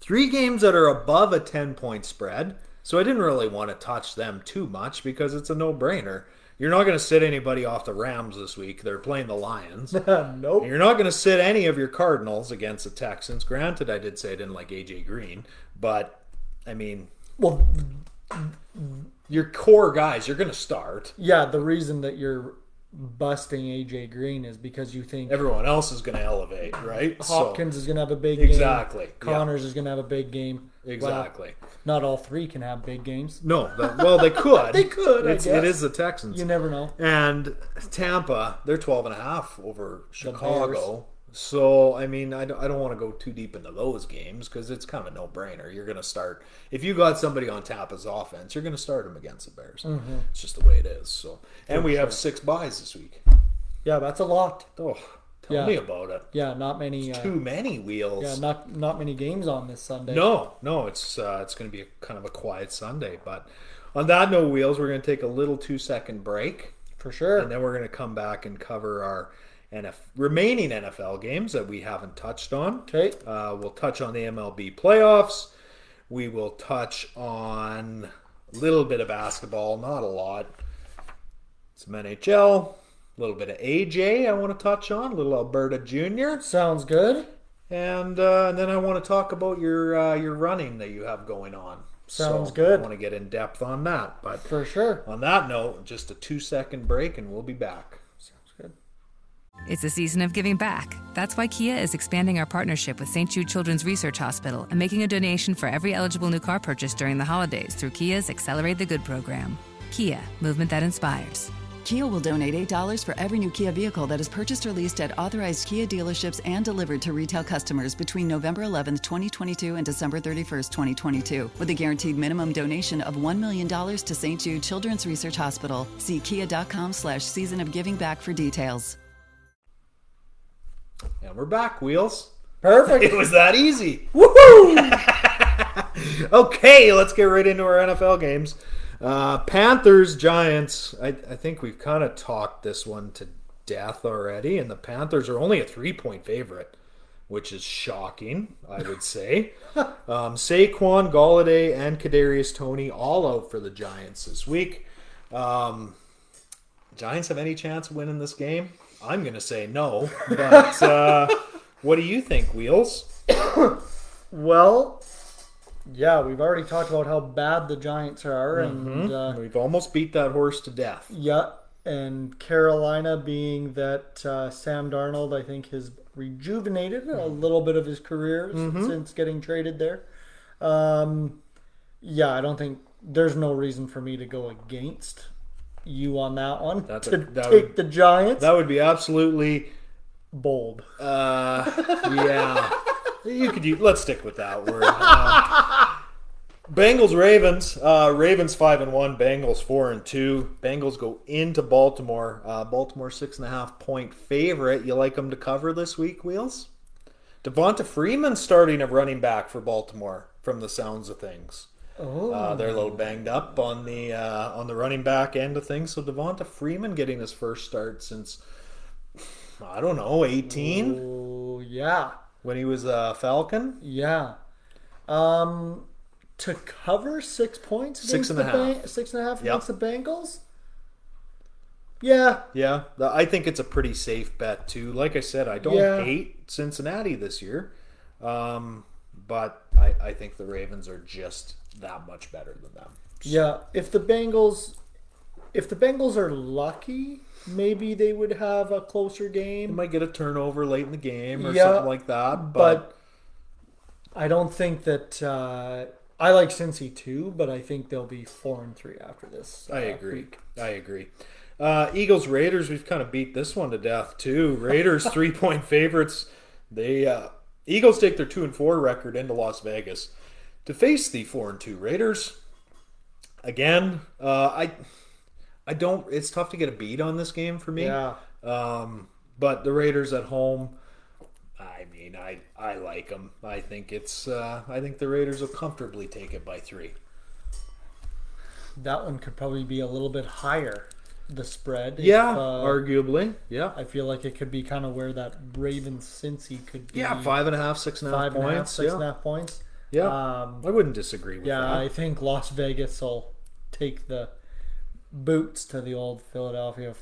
three games that are above a 10 point spread. So I didn't really want to touch them too much because it's a no brainer. You're not going to sit anybody off the Rams this week. They're playing the Lions. nope. You're not going to sit any of your Cardinals against the Texans. Granted, I did say I didn't like AJ Green, but I mean, Well, your core guys, you're going to start. yeah. The reason that you're busting AJ Green is because you think Everyone else is going to elevate, right? So- Hopkins is going to have a big Exactly, game. Exactly. Conner's is going to have a big game. exactly. Well, not all three can have big games. No, the, well, they could. They could, It's. It is the Texans. You never know. And Tampa, they're 12 and a half over Chicago. So, I mean, I don't, I don't want to go too deep into those games because it's kind of a no brainer. You're going to start, if you got somebody on tap as offense, you're going to start them against the Bears. It's just the way it is. So, and we have six buys this week. Yeah, that's a lot. Oh, tell Yeah. me about it. Yeah, not many. Uh, Too many wheels. yeah, not not many games on this Sunday. No, no, it's uh, it's going to be a, kind of a quiet Sunday. But on that note, wheels, we're going to take a little two second break, for sure. and then we're going to come back and cover our NF, remaining NFL games that we haven't touched on. Okay. Uh, we'll touch on the MLB playoffs. We will touch on a little bit of basketball, not a lot. Some NHL, a little bit of AJ. I want to touch on a little Alberta Junior. Sounds good. And, uh, and then I want to talk about your uh, your running that you have going on. Sounds so good. I want to get in depth on that. But For sure. on that note, just a two second break, and we'll be back. It's a season of giving back. That's why Kia is expanding our partnership with St. Jude Children's Research Hospital and making a donation for every eligible new car purchase during the holidays through Kia's Accelerate the Good program. Kia, movement that inspires. Kia will donate $8 for every new Kia vehicle that is purchased or leased at authorized Kia dealerships and delivered to retail customers between November 11, 2022 and December 31st, 2022, with a guaranteed minimum donation of $1 million to St. Jude Children's Research Hospital. See kia.com slash season of giving back for details. And we're back, Wheels. Perfect. It was that easy. Woohoo! Okay, let's get right into our NFL games. Uh, Panthers, Giants. I, I think we've kind of talked this one to death already, and the Panthers are only a three point favorite, which is shocking, I would say. um, Saquon, Golladay, and Kadarius Toney all out for the Giants this week. Um, Giants have any chance of winning this game? I'm going to say no, but uh, what do you think, Wheels? well, yeah, we've already talked about how bad the Giants are, Mm-hmm. and uh, We've almost beat that horse to death. yeah, and Carolina being that uh, Sam Darnold, I think, has rejuvenated a little bit of his career Mm-hmm. since getting traded there. Um, yeah, I don't think there's no reason for me to go against you on that one. That's to a- that take would- the Giants That would be absolutely, bold. uh, yeah. You could use, let's stick with that word. Uh, Bengals Ravens. Uh, Ravens five and one. Bengals four and two. Bengals go into Baltimore. Uh, Baltimore six and a half point favorite. You like them to cover this week, Wheels? Devonta Freeman starting a running back for Baltimore. From the sounds of things. Oh, Uh, they're a little banged up on the uh, on the running back end of things. So Devonta Freeman getting his first start since I don't know, eighteen oh, yeah. when he was a Falcon. Yeah. Um, to cover six points Six against and the half. Ban- six and a half Yep. against the Bengals. Yeah, Yeah, I think it's a pretty safe bet too. Like I said, I don't Yeah. hate Cincinnati this year, um, but I, I think the Ravens are just that much better than them. yeah. If the Bengals, if the Bengals are lucky, maybe they would have a closer They game. might get a turnover late in the game or Yeah, something like that, But but, I don't think that. Uh, I like Cincy too, but I think they'll be four and three after this. I uh, agree. week. I agree. Uh, Eagles Raiders, we've kind of beat this one to death too. Raiders three point favorites. They uh, Eagles take their two and four record into Las Vegas to face the four and two Raiders. Again, uh, I I don't. It's tough to get a beat on this game for me. Yeah. Um, but the Raiders at home. I mean, I I like them. I think it's. Uh, I think the Raiders will comfortably take it by three. That one could probably be a little bit higher, the spread. if, Yeah, uh, arguably. Yeah. I feel like it could be kind of where that Ravens Cincy could be. Yeah, five and a half, six and a half five and a half, points. six yeah. and a half points. Yeah. Um, I wouldn't disagree with yeah, I think Las Vegas will take the boots to the old Philadelphia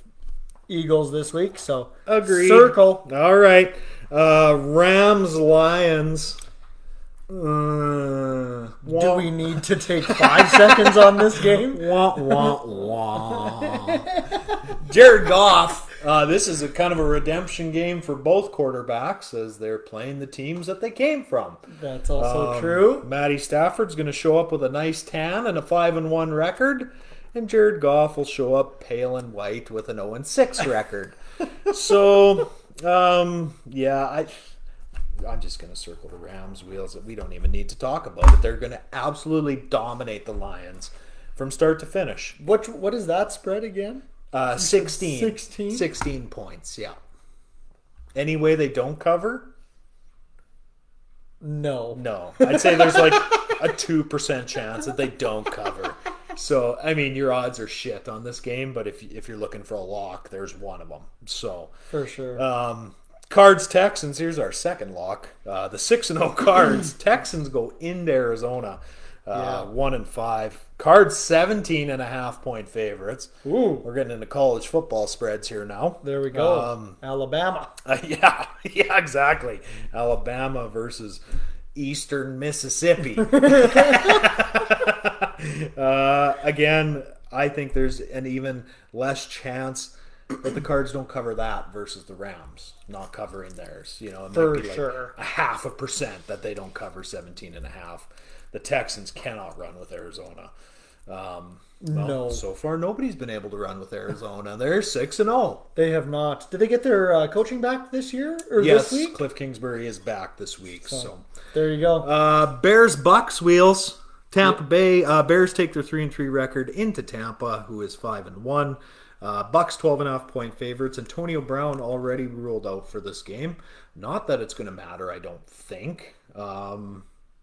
Eagles this week. So Agreed. Circle. All right. Uh, Rams, Lions. Uh, Do we need to take five seconds on this game? Wah, wah, wah. Jared Goff. Uh, this is a kind of a redemption game for both quarterbacks as they're playing the teams that they came from. That's also Um, true. Matty Stafford's going to show up with a nice tan and a five and one record, and Jared Goff will show up pale and white with an zero and six record. so Um, yeah, I. I'm just going to circle the Rams wheels. that We don't even need to talk about it. They're going to absolutely dominate the Lions from start to finish. What what is that spread again? Uh, 16. 16? 16 points, yeah. Any way they don't cover? No. No. I'd say there's like a 2% chance that they don't cover. So, I mean, your odds are shit on this game, but if, if you're looking for a lock, there's one of them. So, For sure. um, Cards Texans, here's our second lock. Uh, the 6 and 0 Cards. Texans go into Arizona. Uh, Yeah. 1 and 5. Cards 17 and a half point favorites. Ooh. We're getting into college football spreads here now. there we go. Um, Alabama. Uh, yeah, yeah, exactly. Alabama versus Eastern Mississippi. uh, again, I think there's an even less chance that the Cards don't cover that versus the Rams not covering theirs. You know, it For might be like sure. a half a percent that they don't cover 17 and a half. The Texans cannot run with Arizona. Um, well, No. So far, nobody's been able to run with Arizona. They're 6 and oh. 0. They have not. Did they get their uh, coaching back this year or Yes, this week? Kliff Kingsbury is back this week. So, There you go. uh, Bears Bucs wheels. Tampa Bay uh, Bears take their three and three record into Tampa, who is five and one. Uh, Bucs 12 and a half point favorites. Antonio Brown already ruled out for this game. Not that it's going to matter, I don't think. Um,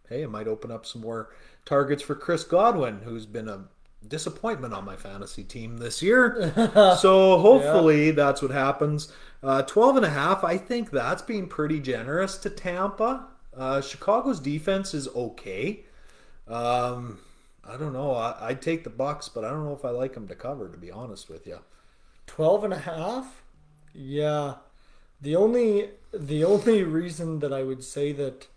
hey, it might open up some more targets for Chris Godwin, who's been a disappointment on my fantasy team this year. so hopefully that's what happens. Uh, 12 and a half, I think that's being pretty generous to Tampa. Uh, Chicago's defense is okay. Um, I don't know. I, I'd take the Bucs, but I don't know if I like them to cover, to be honest with you. 12 and a half? Yeah. The only the only reason that I would say that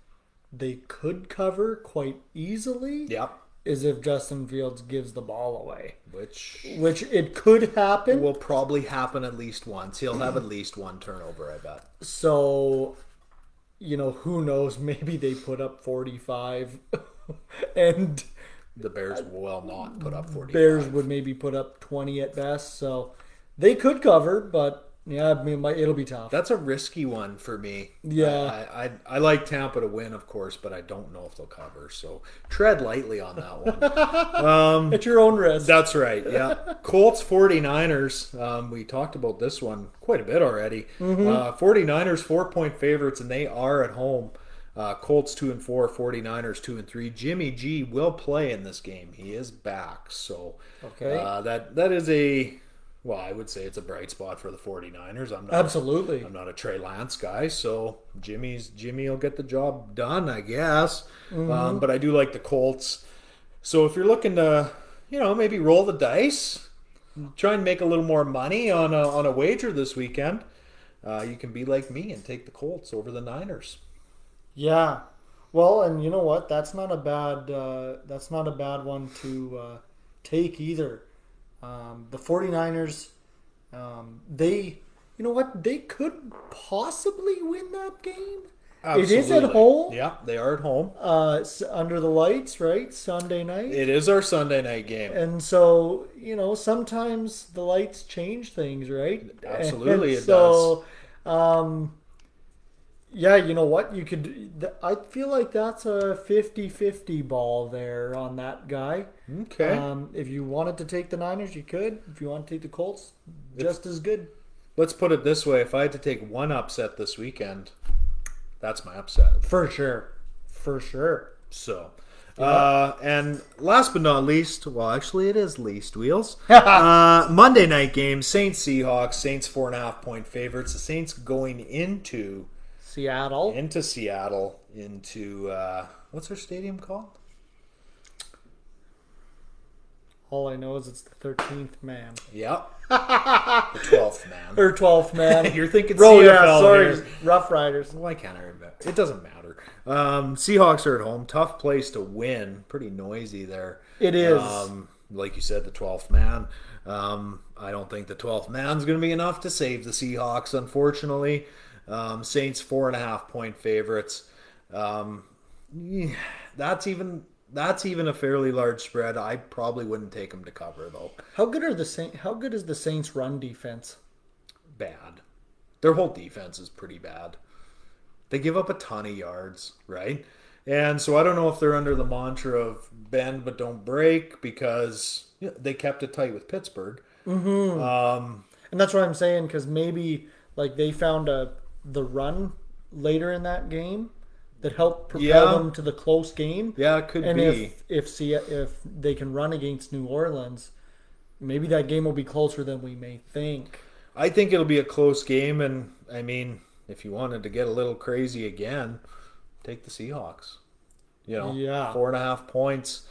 they could cover quite easily Yep. is if Justin Fields gives the ball away, Which which it could happen. will probably happen at least once. He'll have at least one turnover, I bet. So, you know, who knows? Maybe they put up 45 and The Bears will not put up 40. Bears would maybe put up 20 at best. So they could cover, but yeah, I mean, it'll be tough. That's a risky one for me. Yeah. I, I, I like Tampa to win, of course, but I don't know if they'll cover. So tread lightly on that one. um, At your own risk. That's right. Yeah. Colts 49ers. Um, we talked about this one quite a bit already. Uh, 49ers four point favorites, and they are at home. Uh, Colts two and four, 49ers two and three. Jimmy G will play in this game. He is back. So Okay. uh, that that is a well, I would say it's a bright spot for the 49ers. I'm not Absolutely. I'm not a Trey Lance guy, so Jimmy's Jimmy will get the job done, I guess. Um, but I do like the Colts. So if you're looking to, you know, maybe roll the dice, try and make a little more money on a, on a wager this weekend, uh, you can be like me and take the Colts over the Niners. Yeah. Well, and you know what? That's not a bad. Uh, that's not a bad one to uh, take either. Um, the 49ers, um, they, you know what? They could possibly win that game. It is at home. Yeah, they are at home. Uh, under the lights, right? Sunday night. It is our Sunday night game. and so you know sometimes the lights change things right Absolutely, And it so um yeah you know what you could i feel like that's a 50-50 ball there on that guy Okay. um if you wanted to take the niners you could if you want to take the colts just as good Let's put it this way: if I had to take one upset this weekend, that's my upset. for sure for sure So, uh, and last but not least, well, actually, it is least wheels. uh, Monday night game: Saints Seahawks. Saints four and a half point favorites. The Saints going into seattle into Seattle into uh, what's their stadium called? all i know is it's the 13th man Yep, the twelfth man. or 12th man You're thinking CFL yeah sorry here. rough riders Why can't I remember? It doesn't matter. Um, Seahawks are at home. Tough place to win. Pretty noisy there. It is. Um, like you said, the 12th man. Um, I don't think the 12th man's going to be enough to save the Seahawks, unfortunately. Um, Saints, four and a half point favorites. Um, yeah, that's even. That's even a fairly large spread. I probably wouldn't take them to cover though. How good are the Saint? How good is the Saints' run defense? Bad. their whole defense is pretty bad. They give up a ton of yards, right? And so I don't know if they're under the mantra of bend but don't break because you know, they kept it tight with Pittsburgh. And that's what I'm saying because maybe like they found a the run later in that game that helped propel Yeah. them to the close game. Yeah, it could and be. if if see if they can run against New Orleans, maybe that game will be closer than we may think. I think it'll be a close game, and I mean, if you wanted to get a little crazy again, take the Seahawks. You know, Yeah. four and a half points.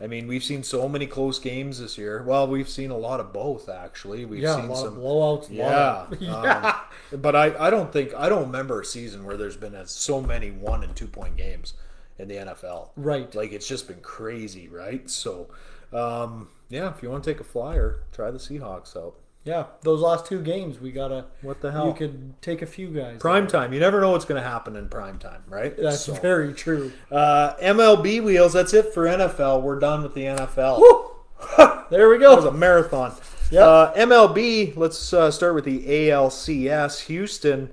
I mean, we've seen so many close games this year. Well, we've seen a lot of both actually. We've yeah, a seen lot some of blowouts. Yeah, yeah. um, but I, I don't think I don't remember a season where there's been as so many one and two point games in the NFL. Right. Like it's just been crazy, right? So, um, yeah, if you want to take a flyer, try the Seahawks out. Yeah. Those last two games, we gotta. What the hell? You could take a few guys. Prime time. You never know what's going to happen in prime time, right? That's So, very true. uh, MLB wheels. That's it for NFL. We're done with the NFL. There we go. That was a marathon. Yep. Uh, MLB. Let's uh, start with the ALCS. Houston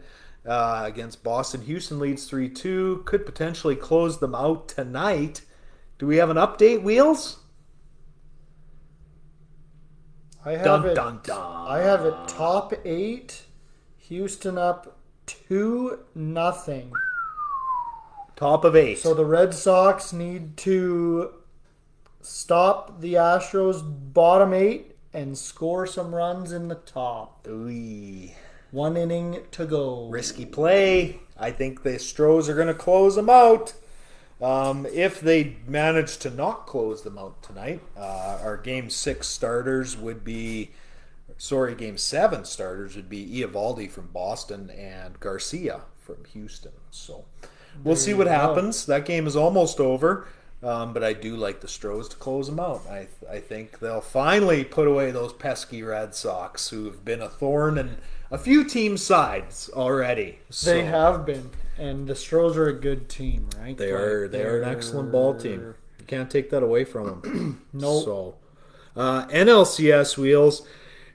uh, against Boston. Houston leads three two. Could potentially close them out tonight. Do we have an update, Wheels? I have Dun it. dun dun. I have it top eight. Houston up two nothing. Top of eight. So the Red Sox need to stop the Astros bottom eight and score some runs in the top. Ooh. One inning to go. risky play. I think the Stros are going to close them out. Um, if they manage to not close them out tonight, uh, our game six starters would be, sorry, game seven starters would be Eovaldi from Boston and Garcia from Houston. So we'll see what happens. That game is almost over. Um, but I do like the Stros to close them out. I, I think they'll finally put away those pesky Red Sox who have been a thorn in a few team sides already. So They have been, and the Stros are a good team, right? They Like, are they are an excellent ball team. You can't take that away from them. Nope. So uh, NLCS wheels,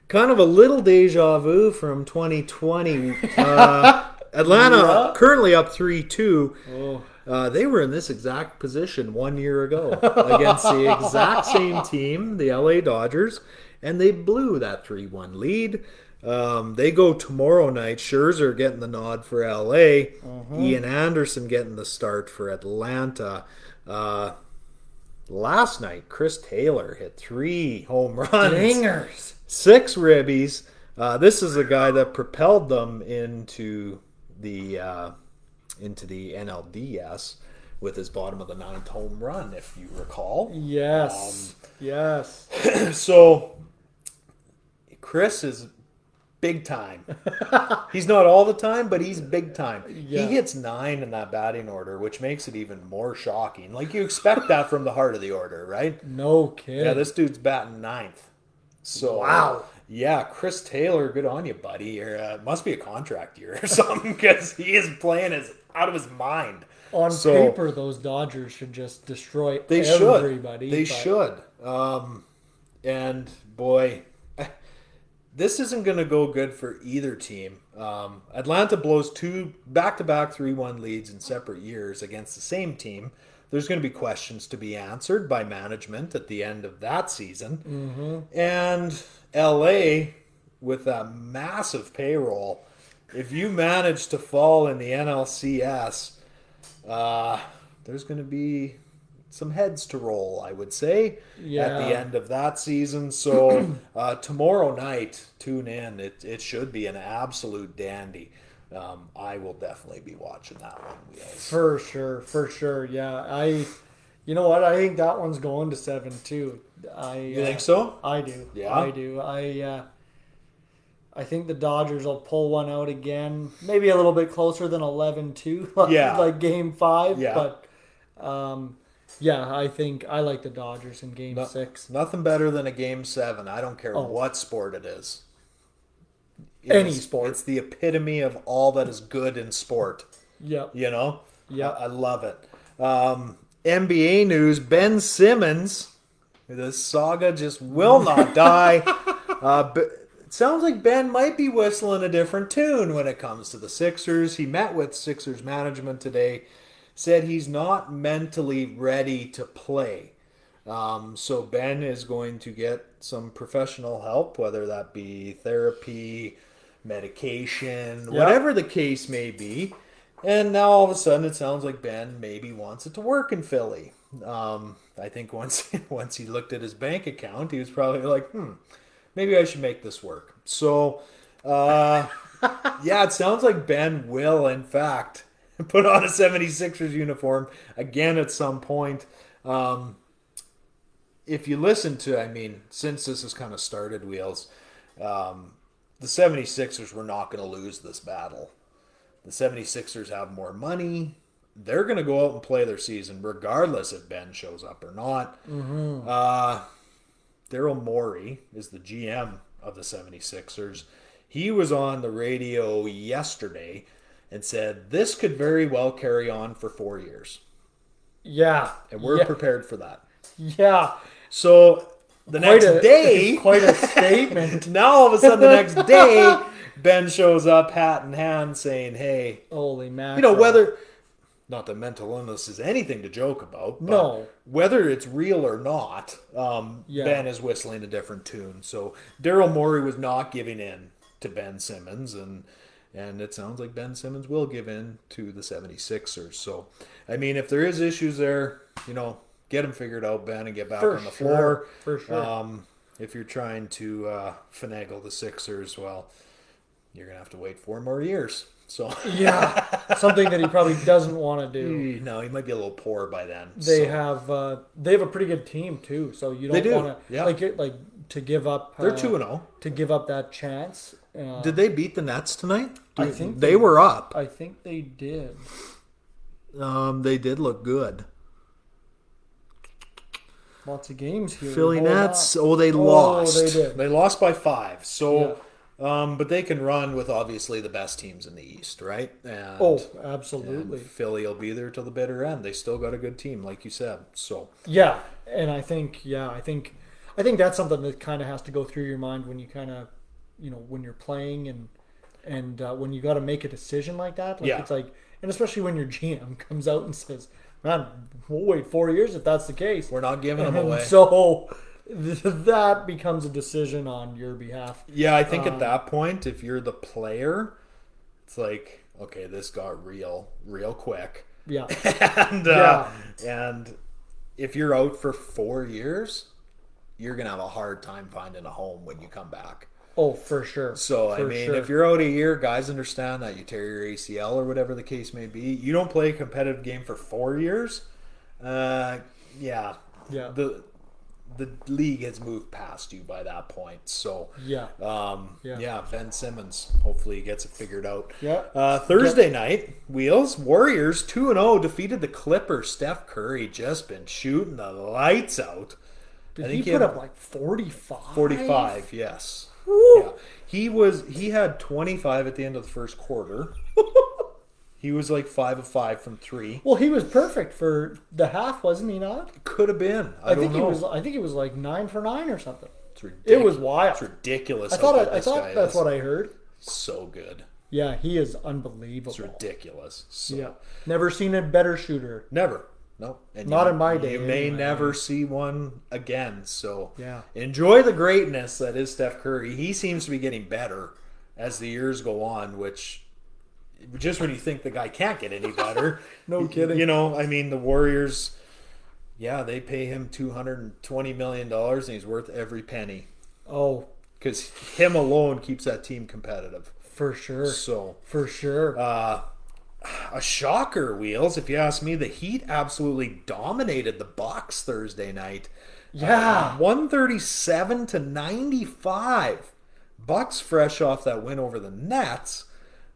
kind of a little deja vu from 2020. Uh, Atlanta Yeah. currently up three two. Oh, Uh, they were in this exact position one year ago against the exact same team, the LA Dodgers, and they blew that 3 1 lead. Um, they go tomorrow night. Scherzer getting the nod for LA. Ian Anderson getting the start for Atlanta. Uh, last night, Chris Taylor hit three home runs dingers. six ribbies. Uh, this is a guy that propelled them into the uh, into the NLDS with his bottom of the ninth home run, if you recall. Yes, yes. So Chris is big time. he's not all the time, but he's big time. Yeah. He hits nine in that batting order, which makes it even more shocking. Like you expect that from the heart of the order, right? No kid. Yeah, this dude's batting ninth. So Wow. Yeah, Chris Taylor, good on you, buddy. Or uh, must be a contract year or something because he is playing his out of his mind. On So- paper, those Dodgers should just destroy They everybody. should. They but should. Um, and boy, this isn't going to go good for either team. Um, Atlanta blows two back-to-back three-one leads in separate years against the same team. There's going to be questions to be answered by management at the end of that season. And LA, with a massive payroll, if you manage to fall in the NLCS, uh, there's going to be some heads to roll, I would say, at the end of that season. So uh, tomorrow night, tune in. It, it should be an absolute dandy. Um, I will definitely be watching that one. Yes. For sure, for sure. Yeah, I. You know what? I think that one's going to seven too. I. You uh, think so? I do. Yeah? I do. I. Uh, I think the Dodgers will pull one out again. Maybe a little bit closer than 11-2, like, Yeah. like Game Five. Yeah. But, um, yeah, I think I like the Dodgers in Game No- Six. Nothing better than a game seven. I don't care Oh. what sport it is. It Any is- sport. It's the epitome of all that is good in sport. Yep. You know? Yeah. I, I love it. Um, NBA news Ben Simmons, this saga just will not die. Uh, B- it sounds like Ben might be whistling a different tune when it comes to the Sixers. He met with Sixers management today, said he's not mentally ready to play. Um, so Ben is going to get some professional help, whether that be therapy, medication, whatever the case may be. And now all of a sudden, it sounds like Ben maybe wants it to work in Philly. Um, I think once once he looked at his bank account, he was probably like, "Hmm, maybe I should make this work." So, uh, yeah, it sounds like Ben will, in fact, put on a 76ers uniform again at some point. Um, if you listen to, I mean, since this has kind of started, Wheels, um, the 76ers were not going to lose this battle. The 76ers have more money. They're going to go out and play their season regardless if Ben shows up or not. Uh, Daryl Morey is the GM of the 76ers. He was on the radio yesterday and said this could very well carry on for four years. Yeah. And we're yeah. prepared for that. Yeah. So the Quite next a, day, quite a statement. now all of a sudden the next day, Ben shows up, hat in hand, saying, "Hey, Holy man. you know whether." Not that mental illness is anything to joke about. But No. Whether it's real or not, um, Yeah. Ben is whistling a different tune. So Daryl Morey was not giving in to Ben Simmons, and and it sounds like Ben Simmons will give in to the 76ers. So, I mean, if there is issues there, you know, get them figured out, Ben, and get back For on the sure. floor. For sure. Um, if you're trying to uh, finagle the Sixers, well, you're gonna have to wait four more years. So, Yeah. Something that he probably doesn't want to do. no, he might be a little poor by then. They so. have uh, they have a pretty good team too, so you don't do, want to yeah. like like to give up. They're uh, two and zero. to give up that chance. Uh, Did they beat the Nets tonight? I think they they- were up. I think they did. Um, they did look good. Lots of games here. Philly Hold Nets. on. Oh, they Oh, lost. they did. They lost by five. So, um, but they can run with obviously the best teams in the East, right? And, Oh, and absolutely. Philly will be there till the bitter end. They still got a good team, like you said. So, Yeah, and I think yeah, I think I think that's something that kind of has to go through your mind when you kind of you know when you're playing and and uh, when you got to make a decision like that. Like Yeah. it's like and especially when your GM comes out and says, "Man, we'll wait four years if that's the case." we're not giving them And away. So that becomes a decision on your behalf. Yeah, I think Um, at that point, if you're the player, it's like, okay, this got real, real quick. Yeah, and uh, and if you're out for four years, you're gonna have a hard time finding a home when you come back. Oh for sure. So I mean, sure. if you're out a year, guys understand that you tear your ACL or whatever the case may be. You don't play a competitive game for four years. Uh, yeah, Yeah. The the league has moved past you by that point. So yeah, um, Yeah. yeah. Ben Simmons. Hopefully, he gets it figured out. Yeah. Uh, Thursday night, Wheels Warriors two and zero defeated the Clippers. Steph Curry just been shooting the lights out. did he put up like forty five? Forty Yeah. He was. He had twenty five at the end of the first quarter. he was like five of five from three. Well, he was perfect for the half, wasn't he not? Could have been. I, I, don't think know. he was. I think he was like nine for nine or something. It's It was wild. It's ridiculous. I thought. I, I thought that's is. what I heard. So good. Yeah, he is unbelievable. It's ridiculous. So. Yeah, never seen a better shooter. Never. No. And Not you- in my day, You may anyway. never see one again. So Yeah. enjoy the greatness that is Steph Curry. He seems to be getting better as the years go on, which just when you think the guy can't get any better. No kidding. You know, I mean the Warriors yeah, they pay him two hundred and twenty million dollars and he's worth every penny. Oh, Because him alone keeps that team competitive. for sure, So for sure. Uh, a shocker, Wheels. If you ask me, the Heat absolutely dominated the Bucks Thursday night. yeah, one thirty-seven to ninety-five. Bucks fresh off that win over the Nets.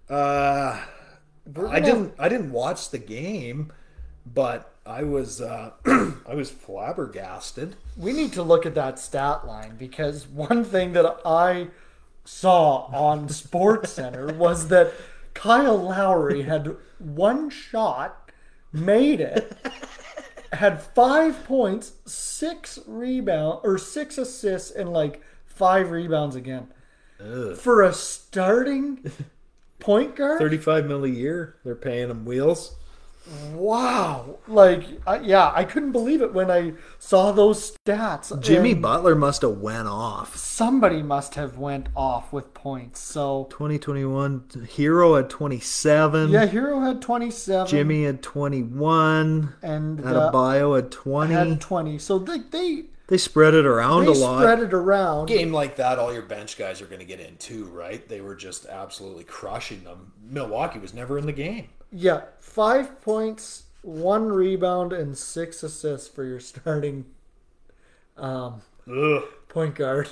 Uh, I didn't. I didn't watch the game, but I was. Uh, I was flabbergasted. we need to look at that stat line because one thing that I saw on Sports Center was that Kyle Lowry had one shot, made it, had five points, six rebound or six assists, and like five rebounds again. for a starting point guard. Thirty-five mil a year. They're paying him wheels. Wow! Like, I, yeah, I couldn't believe it when I saw those stats. Jimmy And Butler must have went off. somebody must have went off with points. So 2021 Herro at 27. yeah, Herro had twenty seven. Jimmy at 21. and uh, bio at 20. had twenty. So they they, they spread it around they a lot. spread it around. game like that, all your bench guys are going to get in too, right? They were just absolutely crushing them. Milwaukee was never in the game. Yeah, five points, one rebound, and six assists for your starting um, point guard.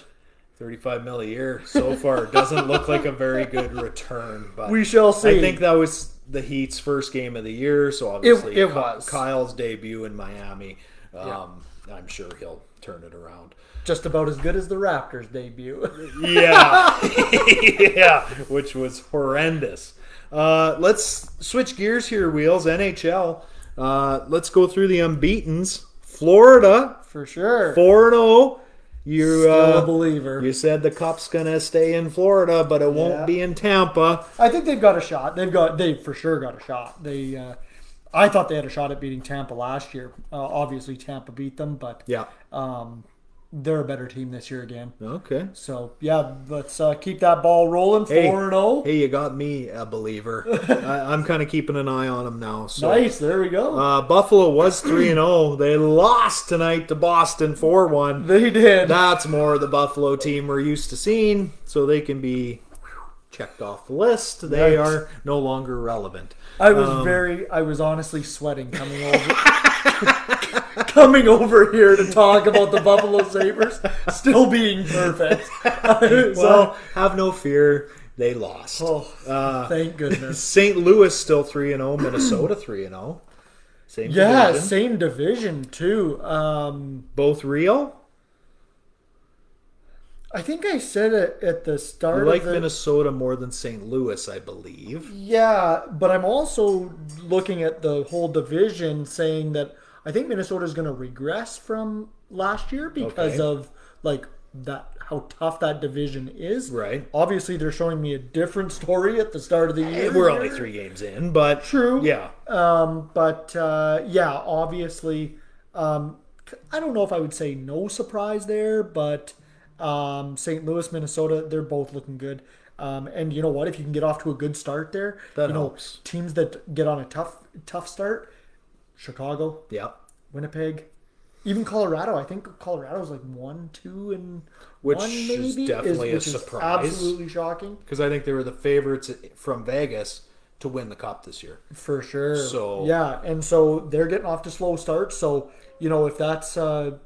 35 mil a year so far doesn't look like a very good return. But We shall see. I think that was the Heat's first game of the year, so obviously it Ky- was. Kyle's debut in Miami. Um, I'm sure he'll turn it around. Just about as good as the Raptors debut. Yeah, yeah, which was horrendous. Uh, let's switch gears here, wheels. NHL. Uh, let's go through the unbeaten's. Florida For sure. four and zero. You Still a uh, believer. you said the cup's gonna stay in Florida, but it won't be in Tampa. I think they've got a shot. They've got they for sure got a shot. They uh, I thought they had a shot at beating Tampa last year. Uh, obviously Tampa beat them, but Yeah. um, they're a better team this year again. Okay. So yeah, let's uh, keep that ball rolling. Hey, Four and zero. hey, you got me a believer. I, I'm kind of keeping an eye on them now. So. Nice. There we go. Uh, Buffalo was three and zero. They lost tonight to Boston four one. they did. That's more the Buffalo team we're used to seeing, so they can be checked off the list. They Nice. are no longer relevant. I was Um, very. I was honestly sweating coming over. coming over here to talk about the Buffalo Sabres still being perfect. so, Well, have no fear. They lost. oh, Uh, thank goodness. St. Louis still three and zero. Minnesota three and zero. Same Yeah, division. same division too. Um, Both real. I think I said it at the start. like of the, Minnesota more than St. Louis, I believe. Yeah, but I'm also looking at the whole division, saying that I think Minnesota is going to regress from last year because Okay. of like that how tough that division is. Right. Obviously, they're showing me a different story at the start of the year. We're only three games in, but True. Yeah, Um, but uh, yeah, obviously, um, I don't know if I would say no surprise there, but um, St. Louis, Minnesota, they're both looking good. Um, and you know what? If you can get off to a good start there, That you know helps. teams that get on a tough tough start, Chicago, yeah. Winnipeg, even Colorado. I think Colorado's like one, two, and Which one is maybe definitely a which is surprise. absolutely shocking Because I think they were the favorites from Vegas to win the cup this year. for sure. So- yeah, and so they're getting off to slow starts. So you know if that's uh,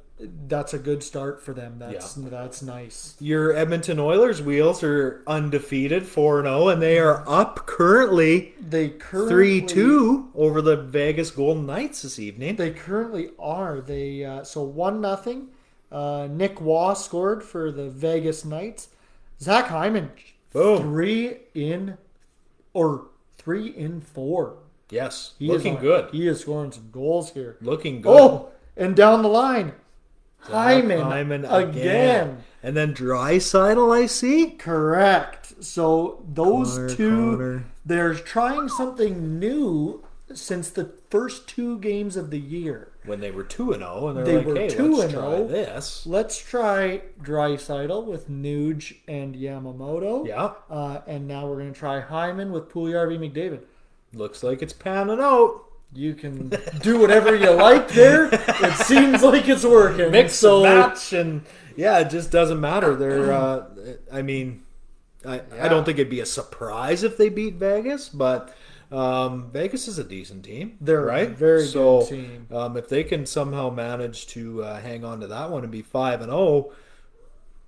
that's a good start for them. That's that's nice. Your Edmonton Oilers wheels are undefeated, 4 0, and they are up currently They currently 3 2 over the Vegas Golden Knights this evening. They currently are. They uh, so one nothing. Uh, Nick Waugh scored for the Vegas Knights. Zach Hyman Boom. three in or three in four. Yes, He looking is on- good. He is scoring some goals here. Looking good. Oh, and down the line, Hyman, Hyman again. And then Draisaitl, I see. Correct. So those Connor, two, Connor. they're trying something new since the first two games of the year. When they were 2 0, and they're like, were hey, 2 let's and try oh. this. Let's try Draisaitl with Nuge and Yamamoto. Yeah, Uh, and now we're going to try Hyman with Puljujarvi McDavid. looks like it's panning out. You can do whatever you like there. It seems like it's working. mix so and match and yeah it just doesn't matter they're uh i mean I, I don't think it'd be a surprise if they beat vegas but um, Vegas is a decent team. They're a right, very so, good team. Um, if they can somehow manage to uh, hang on to that one and be five and zero,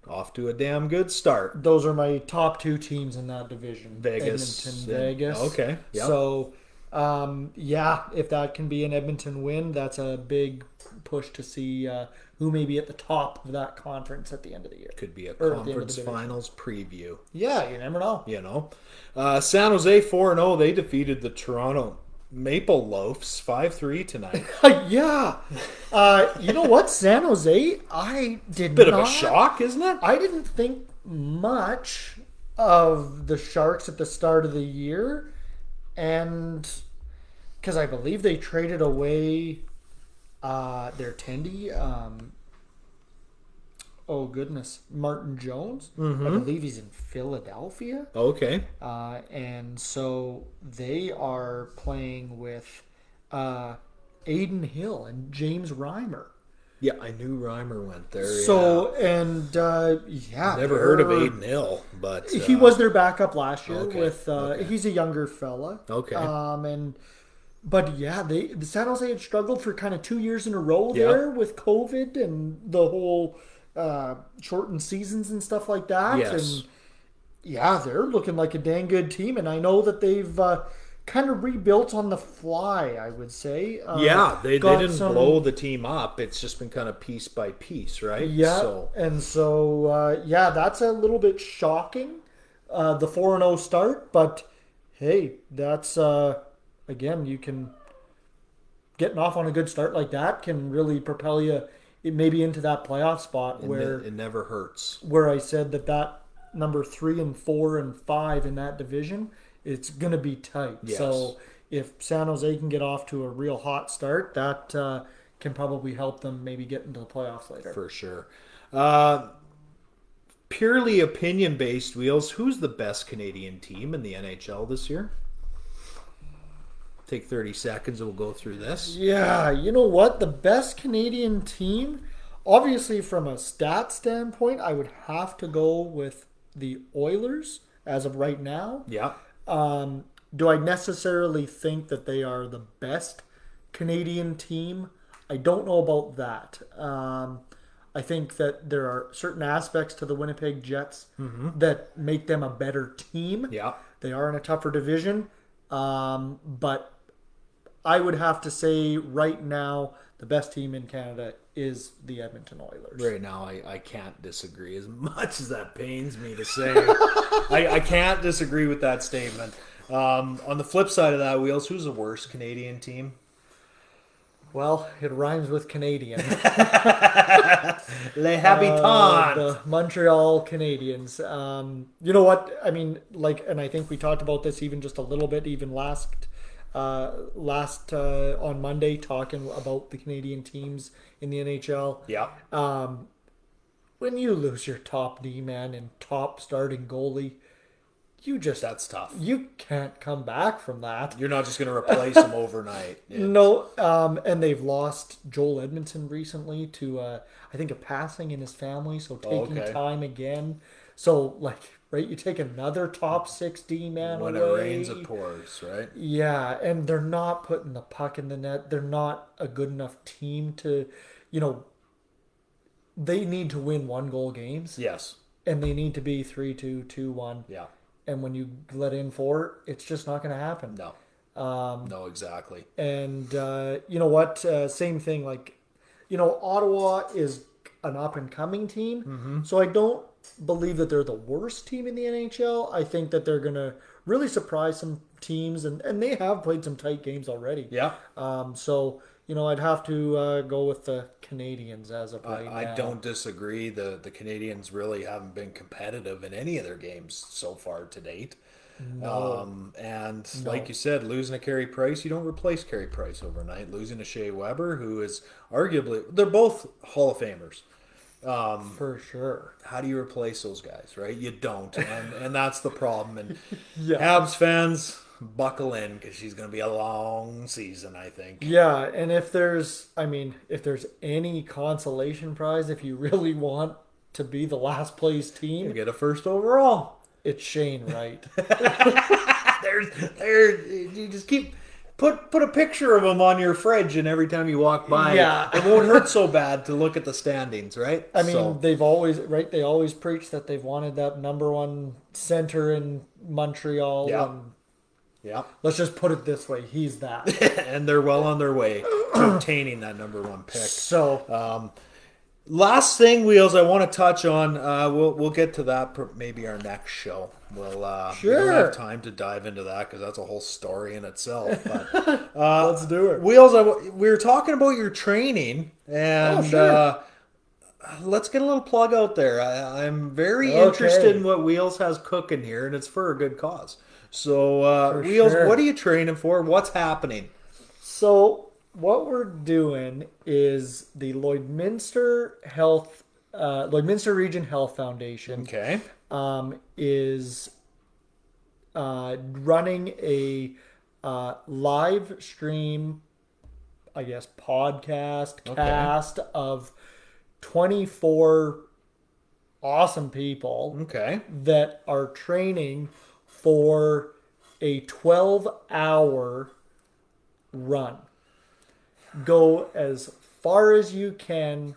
off to a damn good start. those are my top two teams in that division. Vegas Edmonton, and- Vegas. okay, yep. So, um, yeah, if that can be an Edmonton win, that's a big push to see uh, who may be at the top of that conference at the end of the year. Could be a Or at the end of the conference finals preview. Yeah, you never know. You know, uh, San Jose four and zero. They defeated the Toronto Maple Loafs five three tonight. yeah. Uh, you know what, San Jose? I did Bit not, of a shock, isn't it? I didn't think much of the Sharks at the start of the year, and because I believe they traded away uh, their Tendy. Um, oh goodness, Martin Jones. I believe he's in Philadelphia. Okay. Uh, and so they are playing with uh, Adin Hill and James Reimer. Yeah, I knew Reimer went there. So and uh, yeah, yeah. never heard of Adin Hill, but uh, He was their backup last year. Okay, With uh, okay. he's a younger fella. Okay. Um and but yeah, they the San Jose had struggled for kind of two years in a row Yeah. there with COVID and the whole uh, shortened seasons and stuff like that. Yes. And yeah, they're looking like a dang good team, and I know that they've uh, kind of rebuilt on the fly. I would say. Uh, yeah, they, they didn't some- blow the team up. It's just been kind of piece by piece, right? Yeah, So and so uh, yeah, that's a little bit shocking. Uh, the four and zero start, but hey, that's uh, again you can getting off on a good start like that can really propel you it maybe into that playoff spot where it never hurts. where I said that that number three and four and five in that division, it's going to be tight. Yes. So if San Jose can get off to a real hot start, that uh, can probably help them maybe get into the playoffs later. for sure. Uh, purely opinion based wheels. Who's the best Canadian team in the NHL this year? Take thirty seconds and we'll go through this. Yeah, you know what? The best Canadian team, obviously from a stat standpoint, I would have to go with the Oilers as of right now. Yeah, Um, do I necessarily think that they are the best Canadian team? I don't know about that. Um, I think that there are certain aspects to the Winnipeg Jets that make them a better team. yeah. They are in a tougher division, um, but I would have to say right now the best team in Canada is the Edmonton Oilers. Right now, I, I can't disagree as much as that pains me to say. I, I can't disagree with that statement. Um, on the flip side of that, wheels. Who's the worst Canadian team? Well, it rhymes with Canadian. Les Habitants. Uh, the Montreal Canadiens. Um, you know what? I mean, like, and I think we talked about this even just a little bit, even last uh, last uh, on Monday, talking about the Canadian teams in the NHL. yeah. Um, when you lose your top D man and top starting goalie, you just That's tough. you can't come back from that. You're not just going to replace them overnight. It- No, um, and they've lost Joel Edmondson recently to uh, I think a passing in his family, so taking okay. time again. So like, right, you take another top six D man when away. it rains, it pours, right? Yeah, and they're not putting the puck in the net. They're not a good enough team to, you know, they need to win one goal games, Yes. and they need to be three two two one. Yeah. And when you let in four, it's just not going to happen. No. Um, no, exactly. And uh, you know what? Uh, same thing. Like, you know, Ottawa is an up and coming team. So I don't believe that they're the worst team in the NHL. I think that they're going to really surprise some teams, and, and they have played some tight games already. Yeah. Um, so, you know, I'd have to uh, go with the Canadiens as of right I, now. Don't disagree. The the Canadiens really haven't been competitive in any of their games so far to date. Um, and like you said, losing a Carey Price, you don't replace Carey Price overnight. Losing a Shea Weber, who is arguably they're both Hall of Famers. Um, For sure. How do you replace those guys, right? You don't, and and that's the problem. And Yeah. Habs fans, buckle in because she's going to be a long season. I think. Yeah, and if there's, I mean, if there's any consolation prize, if you really want to be the last place team, You get a first overall. it's Shane Wright. There's there you just keep put put a picture of him on your fridge and every time you walk by Yeah. it won't hurt so bad to look at the standings right I mean, So, they've always right. They always preach that they've wanted that number one center in Montreal. Yeah. And yeah let's just put it this way: he's that. and they're well on their way to obtaining that number one pick so um, last thing wheels i want to touch on uh we'll we'll get to that per- maybe our next show we'll uh we don't Sure. have time to dive into that because that's a whole story in itself but uh, let's do it. Wheels, I, we were talking about your training, and Oh, sure. uh, let's get a little plug out there. I, I'm very Okay. interested in what Wheels has cooking here, and it's for a good cause. So, uh, Wheels, sure. what are you training for? What's happening? So what we're doing is the Lloydminster Health, uh, Lloydminster Region Health Foundation Okay. um, is uh, running a uh, live stream, I guess, podcast cast of 24 awesome people Okay. that are training for a 12 hour run. Go as far as you can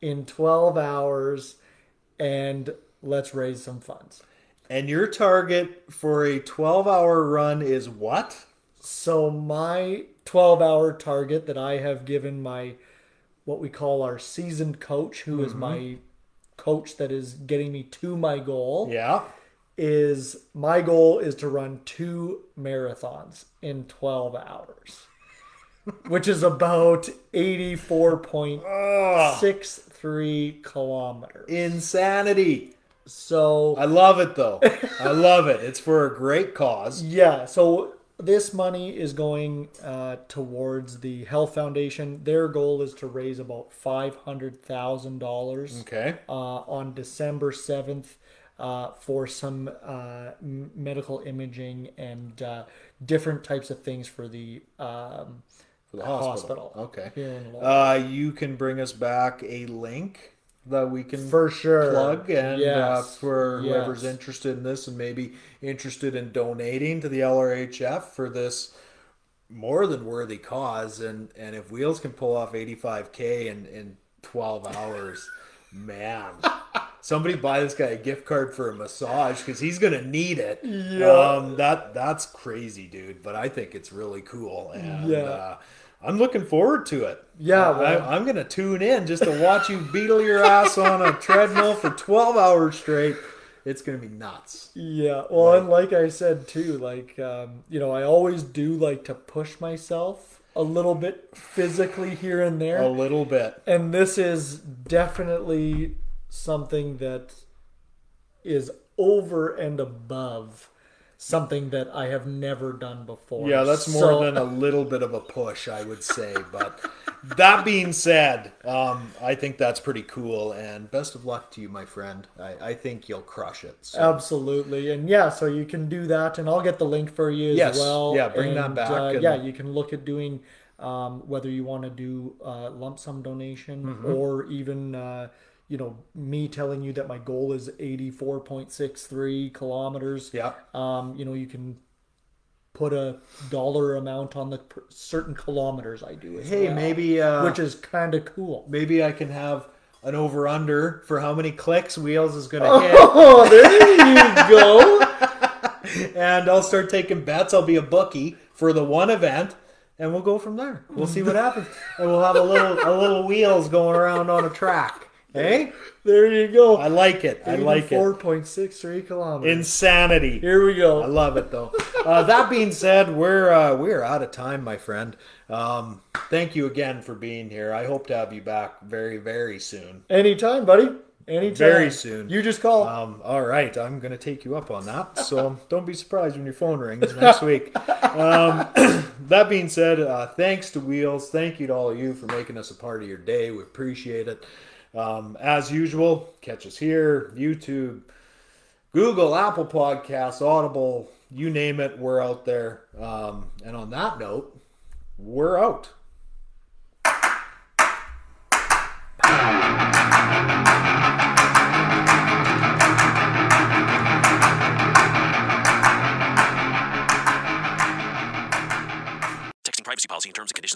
in 12 hours and let's raise some funds. And your target for a 12 hour run is what? So my 12 hour target that I have given my what we call our seasoned coach who is mm-hmm. my coach that is getting me to my goal Yeah. is my goal is to run two marathons in 12 hours which is about 84.63 kilometers Insanity. so I love it though. I love it. It's for a great cause. Yeah, so this money is going uh, towards the Health Foundation. Their goal is to raise about five hundred thousand dollars Okay. uh, on December seventh uh, for some uh, m- medical imaging and uh, different types of things for the um, For the hospital. hospital. Okay. here. Uh, you can bring us back a link that we can for sure. plug and uh, Yes. for whoever's Yes. interested in this and maybe interested in donating to the LRHF for this more than worthy cause and and if Wheels can pull off 85k in in 12 hours man somebody buy this guy a gift card for a massage because he's gonna need it Yeah. um that that's crazy dude but I think it's really cool and Yeah. uh, I'm looking forward to it Yeah, I, well- I'm gonna tune in just to watch you beetle your ass on a treadmill for 12 hours straight. It's gonna be nuts. Yeah, well, and like I said too, like um, you know, I always do like to push myself a little bit physically here and there. A little bit. and this is definitely something that is over and above something that I have never done before. Yeah, that's more So- than a little bit of a push, I would say. But that being said, um, I think that's pretty cool. And best of luck to you, my friend. I, I think you'll crush it. So. Absolutely, and yeah, so you can do that, and I'll get the link for you as well. yeah, bring that back Uh, and- yeah, you can look at doing um, whether you want to do uh, lump sum donation Mm-hmm. or even uh, you know me telling you that my goal is eighty four point six three kilometers. Yeah. Um, you know, you can put a dollar amount on the certain kilometers I do. As Hey, well, maybe uh, which is kind of cool. maybe I can have an over under for how many clicks Wheels is gonna hit. Oh, there you go. and I'll start taking bets. I'll be a bookie for the one event, and we'll go from there. We'll see what happens, and we'll have a little a little wheels going around on a track. Hey, There you go. I like it. I like Four it. 4.63 kilometers. Insanity. Here we go. I love it though. Uh, that being said, we're uh, we're out of time, my friend. Um, thank you again for being here. I hope to have you back very very soon. Anytime, buddy. Anytime. Very soon. You just call. Um, all right, I'm going to take you up on that. So don't be surprised when your phone rings next week. Um, that being said, uh, thanks to Wheels. Thank you to all of you for making us a part of your day. We appreciate it. Um, as usual, catch us here, YouTube, Google, Apple Podcasts, Audible, you name it, we're out there. Um, and on that note, we're out. Privacy policy